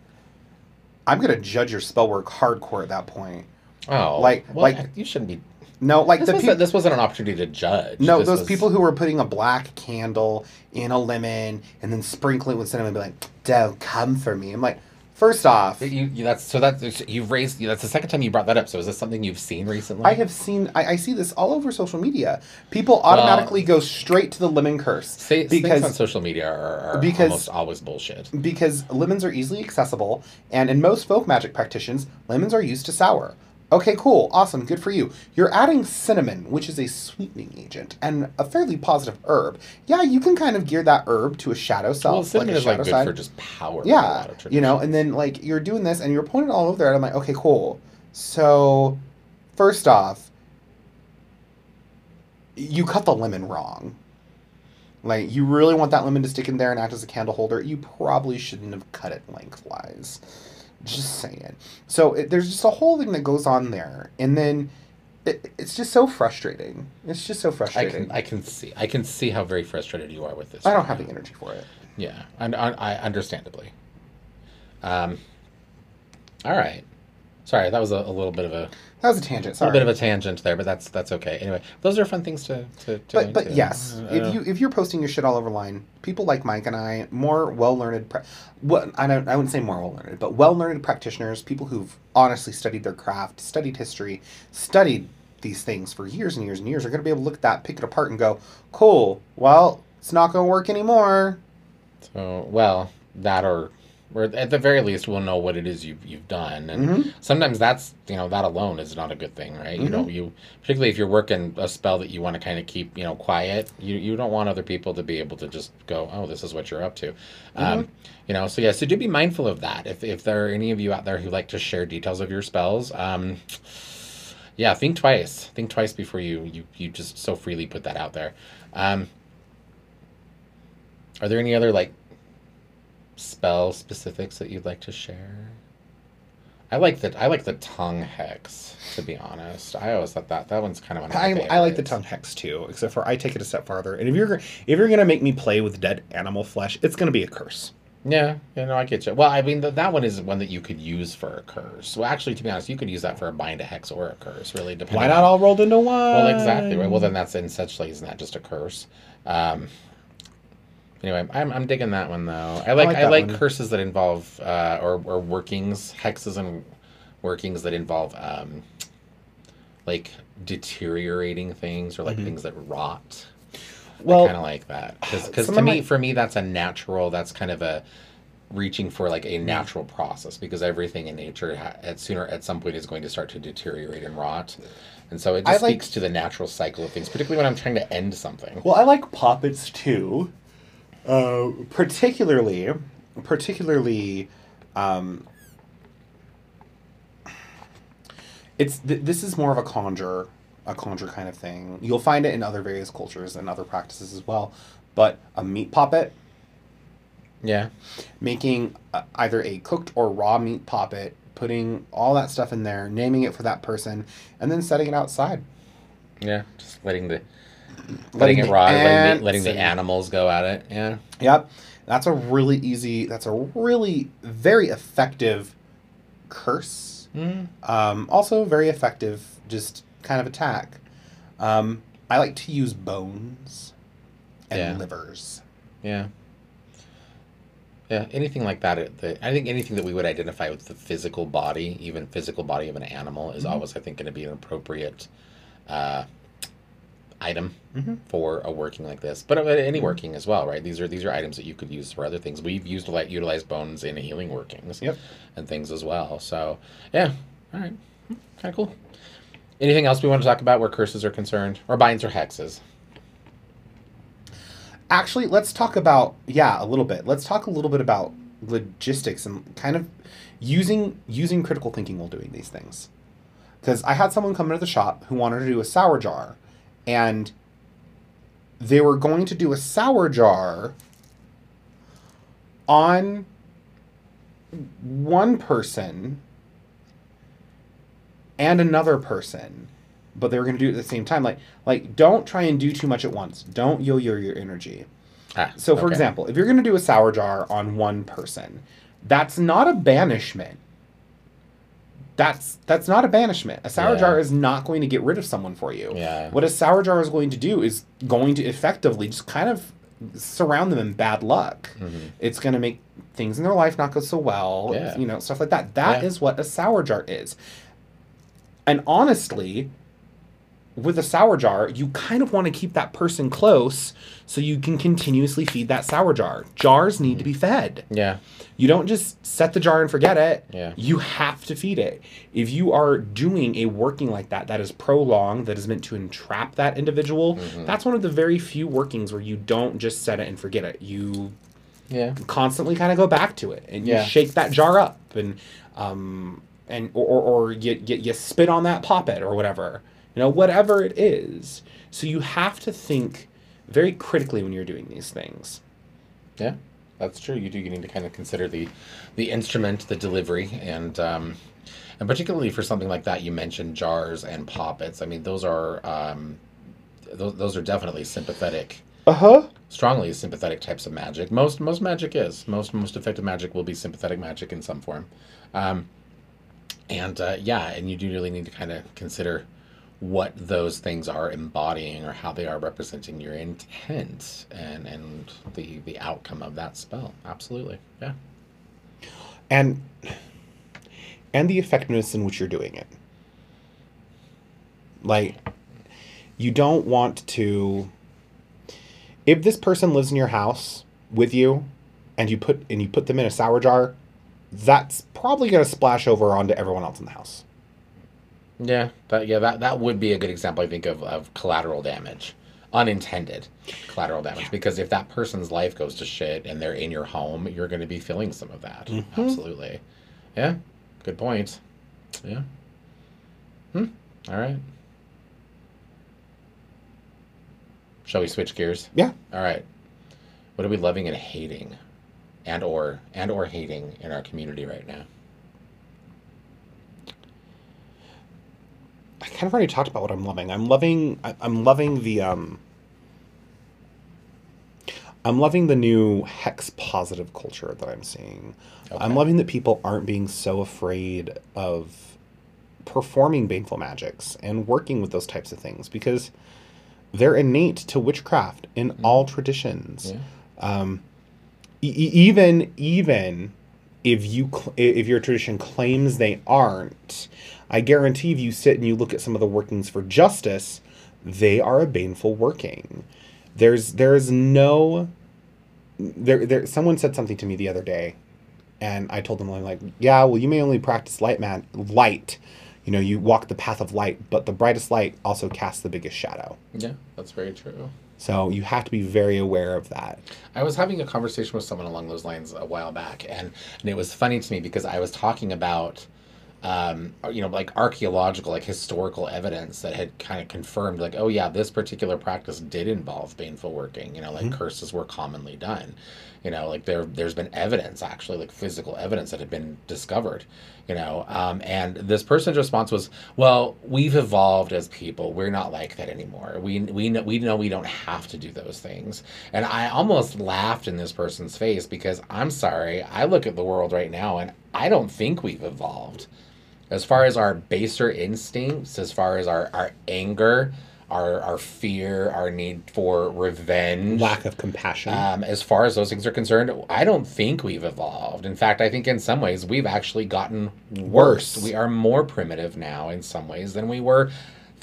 I'm gonna judge your spell work hardcore at that point. Oh, Like- well, like- you shouldn't be. No, like This, the was people. this wasn't an opportunity to judge. No, This those was- people who were putting a black candle in a lemon and then sprinkling it with cinnamon and be like, don't come for me. I'm like, first off, You, you, that's so that's you've raised. That's the second time you brought that up. So is this something you've seen recently? I have seen, I, I see this all over social media. People automatically go straight to the lemon curse Say, things on social media are, are because- almost always bullshit. because lemons are easily accessible, and in most folk magic practitioners, lemons are used to sour. Okay, cool, awesome, good for you. You're adding cinnamon, which is a sweetening agent and a fairly positive herb. Yeah, you can kind of gear that herb to a shadow self, Well, cinnamon like a is like good side. for just power. yeah, you know, and then like you're doing this, and you're pointing it all over there, and I'm like, okay, cool. So, first off, you cut the lemon wrong. Like, you really want that lemon to stick in there and act as a candle holder. You probably shouldn't have cut it lengthwise. Just saying. So, it, there's just a whole thing that goes on there. And then it, it's just so frustrating. It's just so frustrating. I can I can see I can see how very frustrated you are with this. I right don't have now. the energy for it. Yeah, I, I, I understandably. Um. All right. Sorry, that was a, a little bit of a, That was a tangent. a Sorry. little bit of a tangent there, but that's that's okay. Anyway, those are fun things to to. to but but into. yes, I if you if you're posting your shit all over line, people like Mike and I, more well learned, pra- what I don't I wouldn't say more well learned, but well learned practitioners, people who've honestly studied their craft, studied history, studied these things for years and years and years, are going to be able to look at that, pick it apart, and go, cool. Well, it's not going to work anymore. So well, that or or at the very least, we'll know what it is you've you've done, and Mhm. sometimes that's you know that alone is not a good thing, right? You Mhm. don't you particularly if you're working a spell that you want to kind of keep you know quiet. You you don't want other people to be able to just go, oh, this is what you're up to, um, you know. So yeah, so do be mindful of that. If if there are any of you out there who like to share details of your spells, um, yeah, think twice. Think twice before you you you just so freely put that out there. Um, are there any other like spell specifics that you'd like to share? I like the I like the tongue hex. To be honest, I always thought that that one's kind of one of I, I like the tongue hex too, except for I take it a step farther. And if you're if you're gonna make me play with dead animal flesh, it's gonna be a curse. Yeah, you know, I get you. Well, I mean, th- that one is one that you could use for a curse. Well, actually, to be honest, you could use that for a bind a hex or a curse, really depending. Why not all rolled into one? Well, exactly right. Well, then that's essentially isn't that just a curse? Um, anyway, I'm I'm digging that one though. I like like I like curses that involve uh, or or workings, hexes and workings that involve um, like deteriorating things or like things that rot. Well, kind of like that because to me for me that's a natural that's kind of a reaching for like Mm-hmm. a natural process because everything in nature ha- at sooner at some point is going to start to deteriorate and rot and so it I just like- speaks to the natural cycle of things particularly when i'm trying to end something Well, I like poppets too. Uh, particularly, particularly, um, it's th- this is more of a conjure, a conjure kind of thing. You'll find it in other various cultures and other practices as well. But a meat poppet, yeah making uh, either a cooked or raw meat poppet, putting all that stuff in there, naming it for that person, and then setting it outside. yeah just letting the Letting letting it the rot letting the, letting the animals go at it yeah Yep. That's a really easy, that's a really very effective curse. mm. Um, also, very effective, just kind of attack. Um, I like to use bones and Yeah. livers. Yeah. Yeah, anything like that. The, I think anything that we would identify with the physical body, even physical body of an animal, is always, I think, going to be an appropriate uh, item Mhm. for a working like this. But uh, any working as well, right? These are these are items that you could use for other things. We've used like utilized bones in healing workings, Yep. and things as well. So yeah, all right, kind of cool. Anything else we want to talk about where curses are concerned, or binds or hexes? Actually, let's talk about yeah, a little bit. Let's talk a little bit about logistics and kind of using using critical thinking while doing these things. Because I had someone come into the shop who wanted to do a sour jar, and they were going to do a sour jar on one person and another person but they were going to do it at the same time. Like like don't try and do too much at once. Don't yo-yo your energy. Ah, so for okay. example if you're going to do a sour jar on one person that's not a banishment that's that's not a banishment a sour Yeah. jar is not going to get rid of someone for you Yeah. what a sour jar is going to do is going to effectively just kind of surround them in bad luck Mhm. it's going to make things in their life not go so well Yeah. you know stuff like that That is Yeah. what a sour jar is and honestly with a sour jar, you kind of want to keep that person close so you can continuously feed that sour jar. Jars need to be fed. Yeah. You don't just set the jar and forget it. Yeah. You have to feed it. If you are doing a working like that, that is prolonged, that is meant to entrap that individual, Mm-hmm. that's one of the very few workings where you don't just set it and forget it. You Yeah. constantly kind of go back to it and you shake that jar up and um and or, or, or you, you, you spit on that poppet or whatever you know whatever it is so you have to think very critically when you're doing these things Yeah, that's true. You do. You need to kind of consider the, the instrument, the delivery, and um, and particularly for something like that, you mentioned jars and poppets. I mean, those are um, those, those are definitely sympathetic, uh-huh strongly sympathetic types of magic. Most most magic is most most effective magic will be sympathetic magic in some form, um, and uh, yeah, and you do really need to kind of consider what those things are embodying or how they are representing your intent and and the the outcome of that spell. Absolutely, yeah, and and the effectiveness in which you're doing it. Like you don't want to if this person lives in your house with you and you put and you put them in a sour jar that's probably going to splash over onto everyone else in the house yeah, that yeah that that would be a good example. I think of of collateral damage, unintended collateral damage. Because if that person's life goes to shit and they're in your home, you're going to be feeling some of that. Absolutely, yeah. Good point. Yeah. Hmm. All right. Shall we switch gears? yeah All right. What are we loving and hating, and or and or hating in our community right now? I kind of already talked about what i'm loving. I'm loving I, i'm loving the um i'm loving the new hex positive culture that i'm seeing. I'm loving that people aren't being so afraid of performing baneful magics and working with those types of things because they're innate to witchcraft in all traditions. Yeah. um, e- even even if you cl- if your tradition claims they aren't, I guarantee if you sit and you look at some of the workings for justice, they are a baneful working. There's there's no there there someone said something to me the other day and I told them I'm like, yeah, well you may only practice light man light. You know, you walk the path of light, but the brightest light also casts the biggest shadow. Yeah, that's very true. So you have to be very aware of that. I was having a conversation with someone along those lines a while back, and, and it was funny to me because I was talking about, um, you know, like archaeological, like historical evidence that had kind of confirmed, like, oh yeah, this particular practice did involve baneful working. You know, like curses were commonly done. You know, like there there's been evidence actually, like physical evidence that had been discovered. You know, um, and this person's response was, "Well, we've evolved as people. We're not like that anymore. We we know we know we don't have to do those things." And I almost laughed in this person's face because I'm sorry, I look at the world right now and I don't think we've evolved as far as our baser instincts, as far as our, our anger, our, our fear, our need for revenge, Lack of compassion. um, as far as those things are concerned, I don't think we've evolved. In fact, I think in some ways we've actually gotten worse. Worse. We are more primitive now in some ways than we were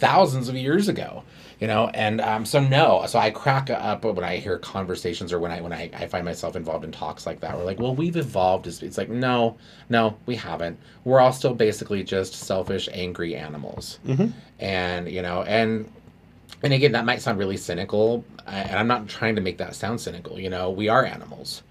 thousands of years ago. You know, and um, so no, so I crack up when I hear conversations or when I when I, I find myself involved in talks like that. We're like, well, we've evolved. It's it's like no, no, we haven't. We're all still basically just selfish, angry animals. And you know, and and again, that might sound really cynical, and I'm not trying to make that sound cynical. You know, we are animals.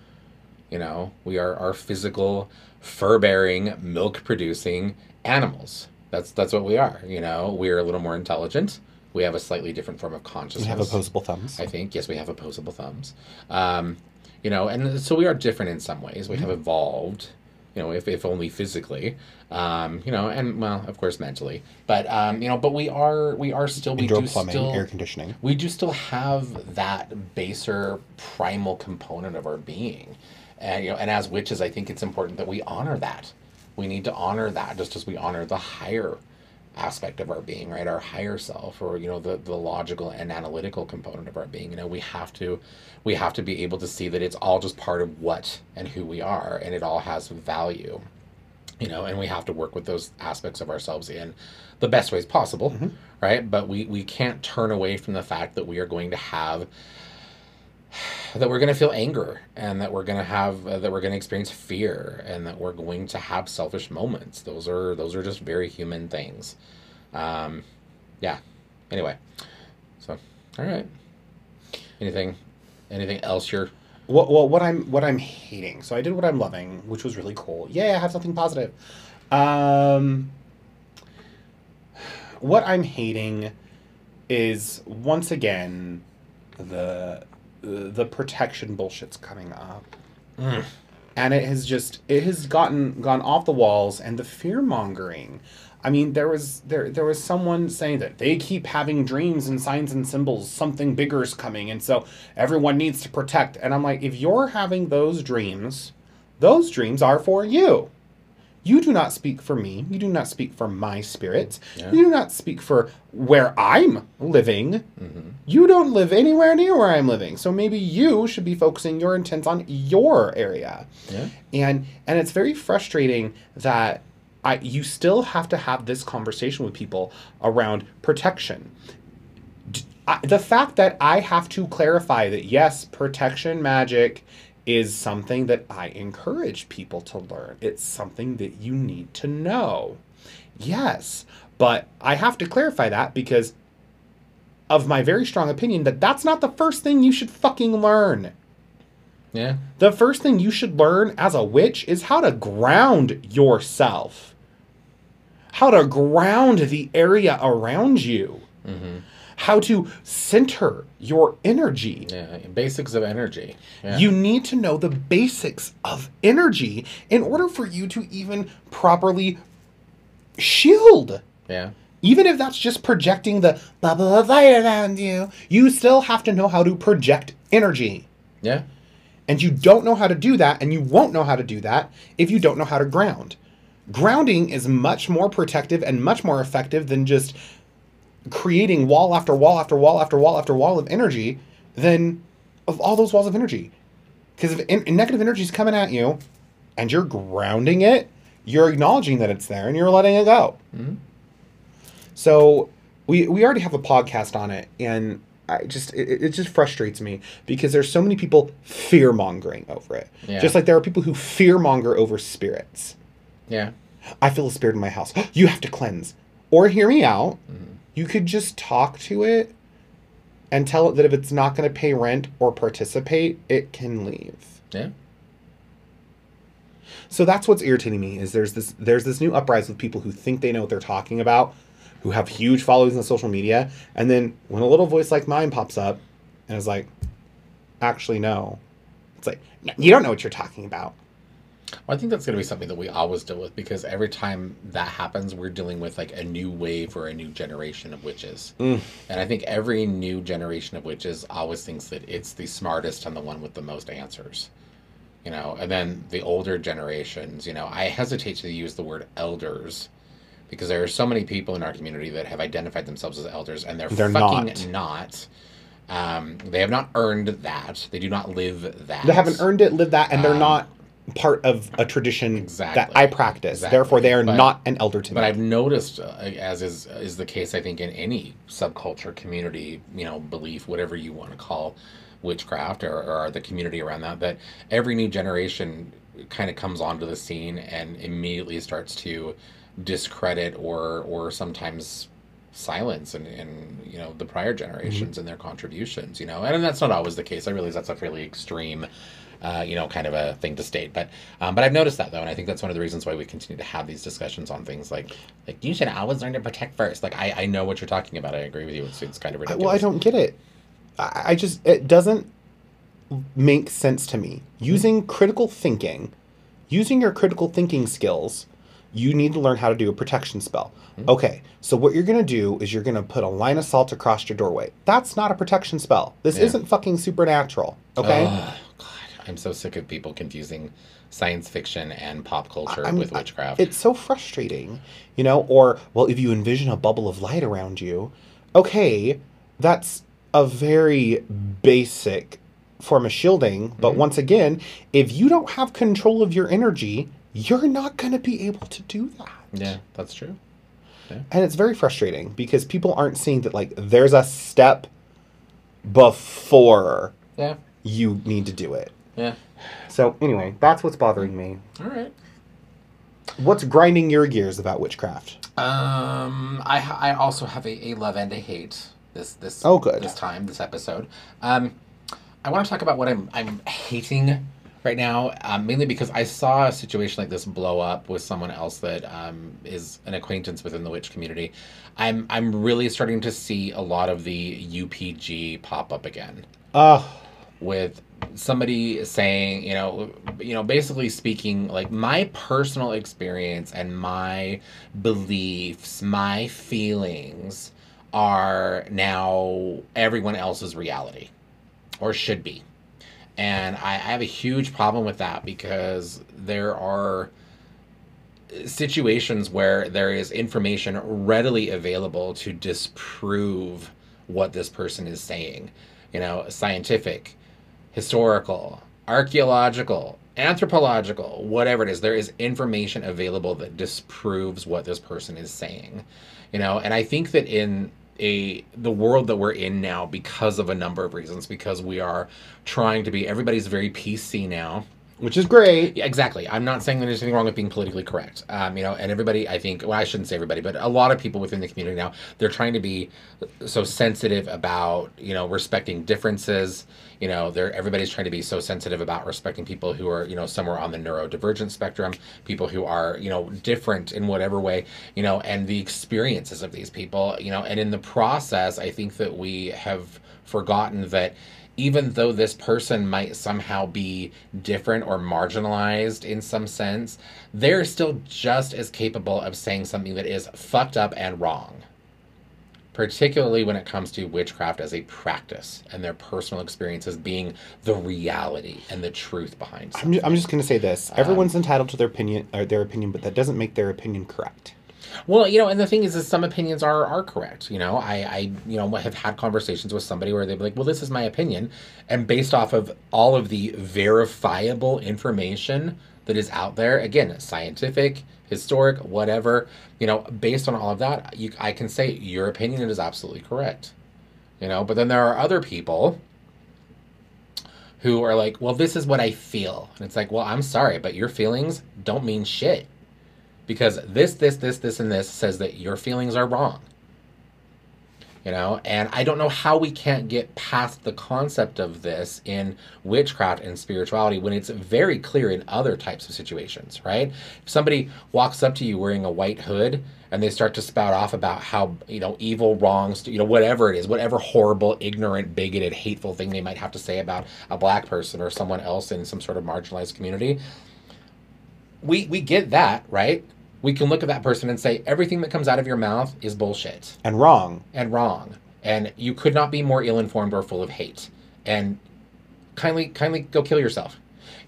You know, we are our physical, fur-bearing, milk-producing animals. That's that's what we are. You know, we're a little more intelligent. We have a slightly different form of consciousness. we have opposable thumbs. I think yes, we have opposable thumbs. Um, you know, and so we are different in some ways. We have evolved. You know, if, if only physically, um, you know, and well, of course, mentally, but um, you know, but we are we are still we Indoor do plumbing, still air conditioning. we do still have that baser primal component of our being and you know and as witches i think it's important that we honor that we need to honor that just as we honor the higher aspect of our being right? Our higher self or you know the, the logical and analytical component of our being. You know we have to we have to be able to see that it's all just part of what and who we are and it all has value you know and we have to work with those aspects of ourselves in the best ways possible mm-hmm. right? But we we can't turn away from the fact that we are going to have that we're going to feel anger and that we're going to have uh, that we're going to experience fear and that we're going to have selfish moments those are those are just very human things um yeah anyway so all right anything anything else you're What, well, what I'm what I'm hating. So I did what I'm loving, which was really cool. yeah I have something positive. Um, what I'm hating is once again the the protection bullshit's coming up. Mm. And it has just it has gotten gone off the walls and the fear mongering. I mean, there was there there was someone saying that they keep having dreams and signs and symbols, something bigger is coming, and so everyone needs to protect. And I'm like, if you're having those dreams, those dreams are for you. You do not speak for me. You do not speak for my spirit. Yeah. You do not speak for where I'm living. Mm-hmm. You don't live anywhere near where I'm living. So maybe you should be focusing your intents on your area. yeah And and it's very frustrating that I you still have to have this conversation with people around protection. D- I, the fact that I have to clarify that yes, protection magic is something that I encourage people to learn. It's something that you need to know. Yes, but I have to clarify that because of my very strong opinion that that's not the first thing you should fucking learn. yeah The first thing you should learn as a witch is how to ground yourself. How to ground the area around you. Mm-hmm. How to center your energy. yeah basics of energy yeah. You need to know the basics of energy in order for you to even properly shield. yeah Even if that's just projecting the bubble of light around you, you still have to know how to project energy. yeah And you don't know how to do that, and you won't know how to do that if you don't know how to ground. Grounding is much more protective and much more effective than just creating wall after wall after wall after wall after wall of energy then of all those walls of energy. Because if in, negative energy is coming at you and you're grounding it, you're acknowledging that it's there and you're letting it go. Mhm. So we we already have a podcast on it, and I just it, it just frustrates me because there's so many people fear mongering over it. Yeah. Just like there are people who fear monger over spirits. Yeah. I feel a spirit in my house. You have to cleanse. Or hear me out. Mm-hmm. You could just talk to it and tell it that if it's not going to pay rent or participate, it can leave. Yeah. So that's what's irritating me is there's this there's this new uprising of people who think they know what they're talking about, who have huge followings on social media, and then when a little voice like mine pops up and is like, actually no, it's like you don't know what you're talking about. Well, I think that's going to be something that we always deal with because every time that happens, we're dealing with like a new wave or a new generation of witches. Mm. And I think every new generation of witches always thinks that it's the smartest and the one with the most answers. You know, and then the older generations, you know, I hesitate to use the word elders because there are so many people in our community that have identified themselves as elders and they're, They're fucking not. not. Um, they have not earned that. They do not live that. They haven't earned it, lived that, and they're Um, not part of a tradition that I practice. Exactly. Therefore, they are But- not an elder to But me. But I've noticed, uh, as is is the case, I think in any subculture, community, you know, belief, whatever you want to call witchcraft or, or the community around that, that every new generation kind of comes onto the scene and immediately starts to discredit or or sometimes silence and, and you know the prior generations and their contributions you know and that's not always the case i realize that's a fairly extreme uh, you know kind of a thing to state but um, but i've noticed that though and i think that's one of the reasons why we continue to have these discussions on things like like you should always learn to protect first like i, I know what you're talking about i agree with you it's, it's kind of ridiculous well, I don't get it. I, I just it doesn't make sense to me. Using critical thinking, using your critical thinking skills, you need to learn how to do a protection spell. Okay, so what you're gonna do is you're gonna put a line of salt across your doorway. That's not a protection spell. This Yeah. isn't fucking supernatural. Okay. I'm so sick of people confusing science fiction and pop culture I'm- with witchcraft It's so frustrating, you know. Or well, if you envision a bubble of light around you, okay, that's a very basic form of shielding. But mm-hmm. once again, if you don't have control of your energy, you're not going to be able to do that. yeah that's true And it's very frustrating because people aren't seeing that like there's a step before yeah you need to do it. Yeah So anyway, that's what's bothering me. all right What's grinding your gears about witchcraft? Um, I I also have a, a love and a hate this this Oh, good. this time this episode. Um, I want to talk about what I'm I'm hating right now, um, mainly because I saw a situation like this blow up with someone else that um, is an acquaintance within the witch community. I'm I'm really starting to see a lot of the UPG pop up again Oh, with somebody saying, you know, you know, basically speaking like my personal experience and my beliefs, my feelings are now everyone else's reality or should be. And I, I have a huge problem with that because there are situations where there is information readily available to disprove what this person is saying. You know, scientific, historical, archaeological, anthropological, whatever it is, there is information available that disproves what this person is saying. You know, and I think that in a the world that we're in now because of a number of reasons because we are trying to be everybody's very PC now which is great. yeah, exactly. I'm not saying that there's anything wrong with being politically correct. Um, you know, and everybody, I think, well, I shouldn't say everybody, but a lot of people within the community now, they're trying to be so sensitive about, you know, respecting differences. You know, they're everybody's trying to be so sensitive about respecting people who are, you know, somewhere on the neurodivergent spectrum, people who are, you know, different in whatever way, you know, and the experiences of these people, you know, and in the process, I think that we have forgotten that even though this person might somehow be different or marginalized in some sense, they're still just as capable of saying something that is fucked up and wrong. Particularly when it comes to witchcraft as a practice and their personal experiences being the reality and the truth behind I'm something. I'm just going to say this: um, everyone's entitled to their opinion, or their opinion, but that doesn't make their opinion correct. Well, you know, and the thing is, is some opinions are are correct. You know, I, I, you know, have had conversations with somebody where they'd be like, "Well, this is my opinion," and based off of all of the verifiable information that is out there, again, scientific, historic, whatever, you know, based on all of that, you, I can say your opinion is absolutely correct. You know, but then there are other people who are like, "Well, this is what I feel," and it's like, "Well, I'm sorry, but your feelings don't mean shit." Because this, this, this, this, and this says that your feelings are wrong. You know, and I don't know how we can't get past the concept of this in witchcraft and spirituality when it's very clear in other types of situations, right? If somebody walks up to you wearing a white hood and they start to spout off about how, you know, evil, wrongs, you know, whatever it is, whatever horrible, ignorant, bigoted, hateful thing they might have to say about a black person or someone else in some sort of marginalized community, we we get that, right? We can look at that person and say everything that comes out of your mouth is bullshit. And wrong. And wrong. And you could not be more ill-informed or full of hate. And kindly kindly go kill yourself.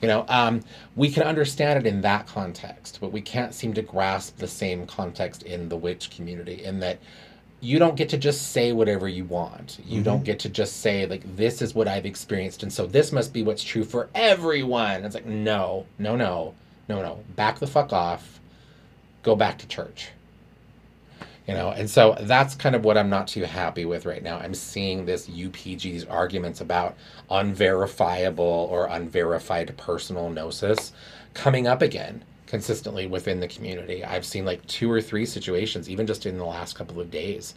You know um, we can understand it in that context but we can't seem to grasp the same context in the witch community in that you don't get to just say whatever you want. You mm-hmm. don't get to just say like this is what i've experienced and so this must be what's true for everyone. It's like no no no no no. Back the fuck off go back to church. You know, and so that's kind of what I'm not too happy with right now. I'm seeing this UPG's arguments about unverifiable or unverified personal gnosis coming up again consistently within the community. I've seen like two or three situations, even just in the last couple of days,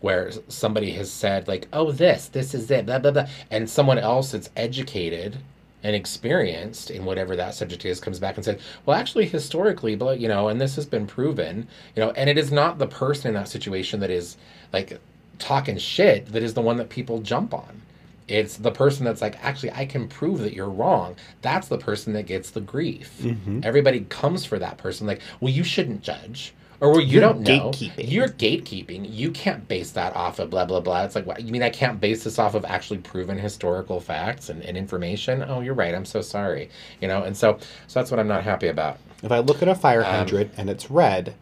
where somebody has said like, "Oh, this, this is it," blah blah blah, and someone else that's educated and experienced in whatever that subject is comes back and says, well, actually, historically, but you know, and this has been proven, you know, and it is not the person in that situation that is like talking shit that is the one that people jump on. It's the person that's like, actually, I can prove that you're wrong. That's the person that gets the grief. Mm-hmm. Everybody comes for that person, like, well, you shouldn't judge or you you're don't know. You're gatekeeping. You can't base that off of blah blah blah. It's like, what, you mean I can't base this off of actually proven historical facts and, and information? Oh, you're right. I'm so sorry. You know, and so so that's what I'm not happy about. If I look at a fire um, hydrant um, and it's red,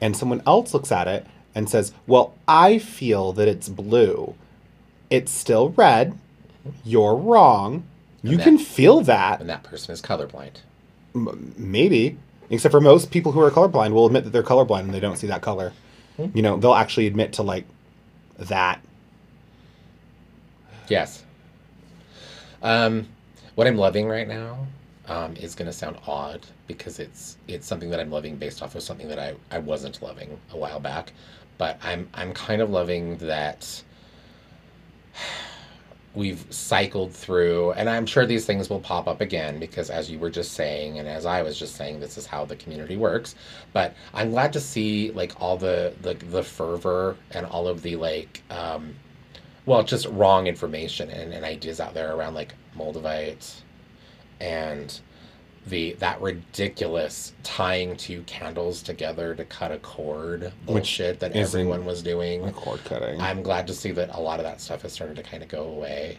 and someone else looks at it and says, "Well, I feel that it's blue," it's still red. You're wrong. You that, can feel that. And that person is colorblind. M- maybe. Except for most people who are colorblind will admit that they're colorblind and they don't see that color. Mm-hmm. You know, they'll actually admit to like that. Yes. Um, what I'm loving right now um, is going to sound odd because it's it's something that I'm loving based off of something that I, I wasn't loving a while back, but I'm I'm kind of loving that we've cycled through and i'm sure these things will pop up again because as you were just saying and as i was just saying this is how the community works. But i'm glad to see like all the the, the fervor and all of the like um well just wrong information and, and ideas out there around like moldavites and the that ridiculous tying two candles together to cut a cord oh, bullshit that everyone was doing. Cord cutting. I'm glad to see that a lot of that stuff has started to kind of go away,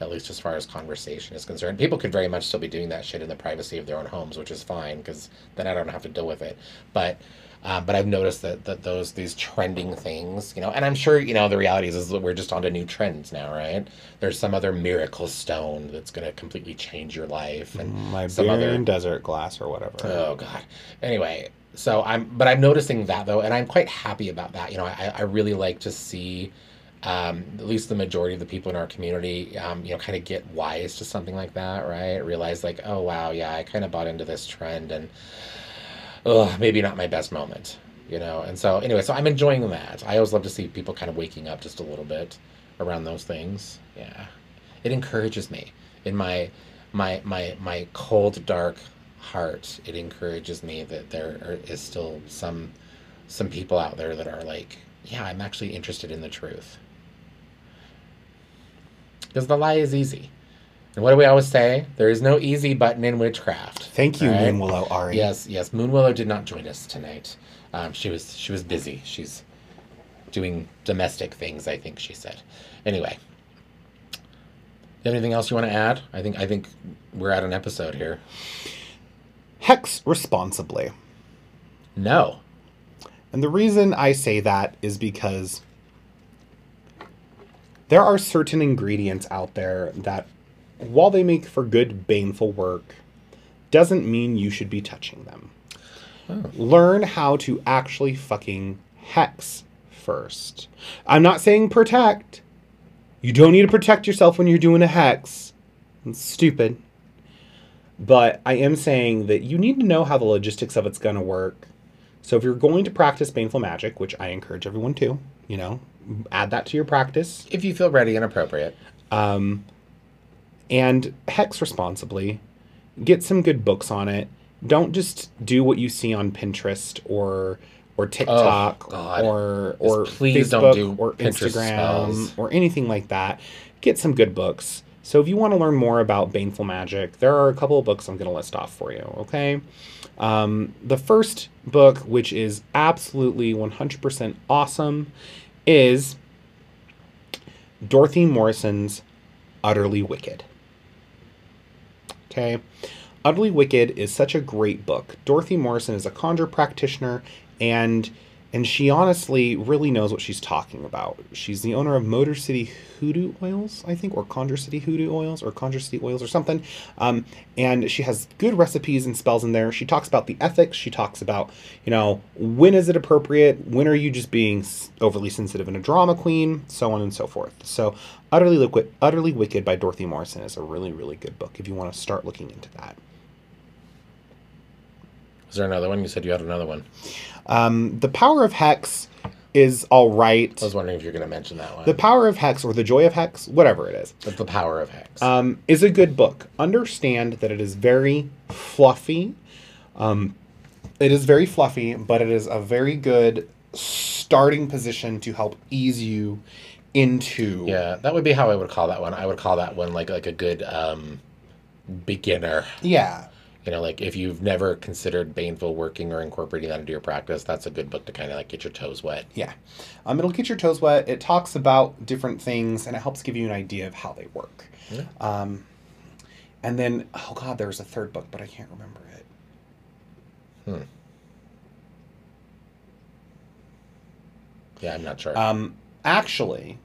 at least as far as conversation is concerned. People could very much still be doing that shit in the privacy of their own homes, which is fine because then I don't have to deal with it. But um, but I've noticed that, that those these trending things, you know, and I'm sure you know the reality is, is that we're just onto new trends now, right? There's some other miracle stone that's going to completely change your life, and Libyan some other desert glass or whatever. Oh God. Anyway, so I'm, but I'm noticing that though, and I'm quite happy about that. You know, I, I really like to see. Um, at least the majority of the people in our community, um, you know, kind of get wise to something like that, right? Realize like, oh wow, yeah, I kind of bought into this trend, and ugh, maybe not my best moment, you know. And so anyway, so I'm enjoying that. I always love to see people kind of waking up just a little bit around those things. Yeah, it encourages me in my my my my cold dark heart. It encourages me that there are, is still some some people out there that are like, yeah, I'm actually interested in the truth. Because the lie is easy. And what do we always say? There is no easy button in witchcraft. Thank you, right? Moonwillow Ari. Yes, yes. Moonwillow did not join us tonight. Um, she was she was busy. She's doing domestic things. I think she said. Anyway, anything else you want to add? I think I think we're at an episode here. Hex responsibly. No. And the reason I say that is because there are certain ingredients out there that, while they make for good, baneful work, doesn't mean you should be touching them. Oh. Learn how to actually fucking hex first. I'm not saying protect. You don't need to protect yourself when you're doing a hex. It's stupid. But I am saying that you need to know how the logistics of it's going to work. So if you're going to practice baneful magic, which I encourage everyone to, you know, add that to your practice If you feel ready and appropriate. Um, and hex responsibly. Get some good books on it. Don't just do what you see on Pinterest or or TikTok Oh, or or please Facebook don't do or Pinterest Instagram spells. or anything like that. Get some good books. So if you want to learn more about baneful magic, there are a couple of books I'm going to list off for you. Okay. Um, the first book, which is absolutely 100% awesome, is Dorothy Morrison's Utterly Wicked. Okay. Utterly Wicked is such a great book. Dorothy Morrison is a conjure practitioner and and she honestly really knows what she's talking about. She's the owner of Motor City Hoodoo Oils, I think, or Conjure City Hoodoo Oils, or Conjure City Oils, or something. Um, and she has good recipes and spells in there. She talks about the ethics. She talks about, you know, when is it appropriate? When are you just being overly sensitive and a drama queen? So on and so forth. So, Utterly Liquid, Utterly Wicked by Dorothy Morrison is a really, really good book if you want to start looking into that. Is there another one? You said you had another one. Um, the Power of Hex is all right. I was wondering if you're going to mention that one. The Power of Hex or The Joy of Hex, whatever it is, the, the power of hex. um, is a good book. Understand that it is very fluffy. Um, it is very fluffy, but it is a very good starting position to help ease you into. yeah, that would be how I would call that one. I would call that one like like a good um, beginner. Yeah. You know, like if you've never considered baneful working or incorporating that into your practice, that's a good book to kind of like get your toes wet. Yeah. Um, it'll get your toes wet. It talks about different things and it helps give you an idea of how they work. Yeah. Um, and then, oh God, there was a third book, but I can't remember it. Hmm. Yeah, I'm not sure. Um, actually,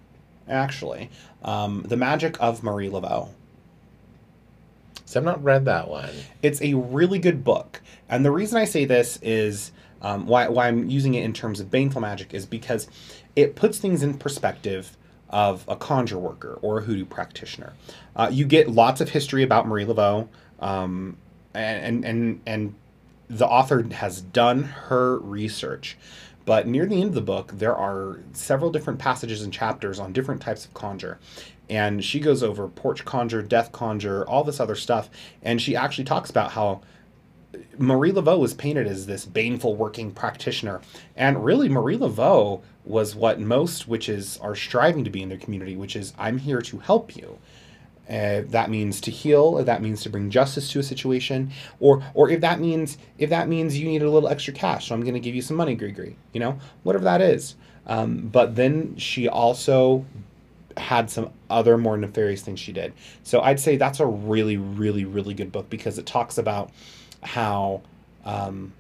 actually, um, The Magic of Marie Laveau. So I've not read that one. It's a really good book. And the reason I say this is um, why, why I'm using it in terms of baneful magic is because it puts things in perspective of a conjure worker or a hoodoo practitioner. Uh, you get lots of history about Marie Laveau, um, and, and, and, and the author has done her research. But near the end of the book, there are several different passages and chapters on different types of conjure. And she goes over porch conjure, death conjure, all this other stuff. And she actually talks about how Marie Laveau was painted as this baneful working practitioner. And really, Marie Laveau was what most witches are striving to be in their community, which is I'm here to help you. Uh, that means to heal, if that means to bring justice to a situation, or or if that means if that means you need a little extra cash, so I'm going to give you some money, Grigri. You know, whatever that is. Um, but then she also had some other more nefarious things she did. So I'd say that's a really, really, really good book because it talks about how um,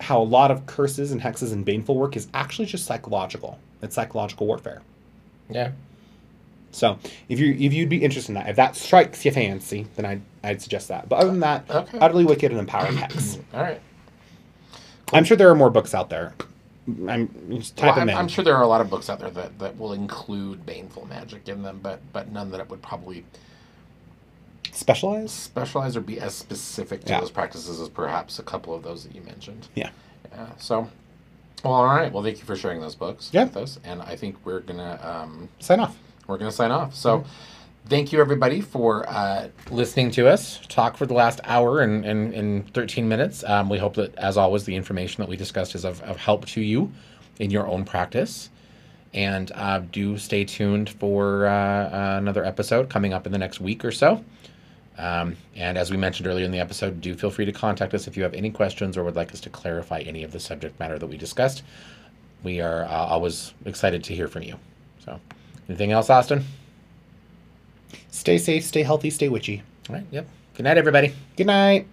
how a lot of curses and hexes and baneful work is actually just psychological. It's psychological warfare. Yeah. So if you if you'd be interested in that, if that strikes your fancy, then I'd I'd suggest that. But other than that, Okay. utterly wicked and empowered hex. All right. I'm sure there are more books out there. I'm Well, them I'm, in. I'm sure there are a lot of books out there that, that will include baneful magic in them, but but none that would probably Specialize. specialize or be as specific to Yeah. those practices as perhaps a couple of those that you mentioned. Yeah. Yeah. So, well, all right. Well, thank you for sharing those books Yeah. with us, and I think we're gonna um, Sign off. We're gonna sign off. So. Thank you, everybody, for uh, listening to us talk for the last hour and, and, and 13 minutes. Um, we hope that, as always, the information that we discussed is of, of help to you in your own practice. And uh, do stay tuned for uh, uh, another episode coming up in the next week or so. Um, and as we mentioned earlier in the episode, do feel free to contact us if you have any questions or would like us to clarify any of the subject matter that we discussed. We are uh, always excited to hear from you. So, anything else, Austin? Stay safe, stay healthy, stay witchy. All right. Yep. Good night, everybody. Good night.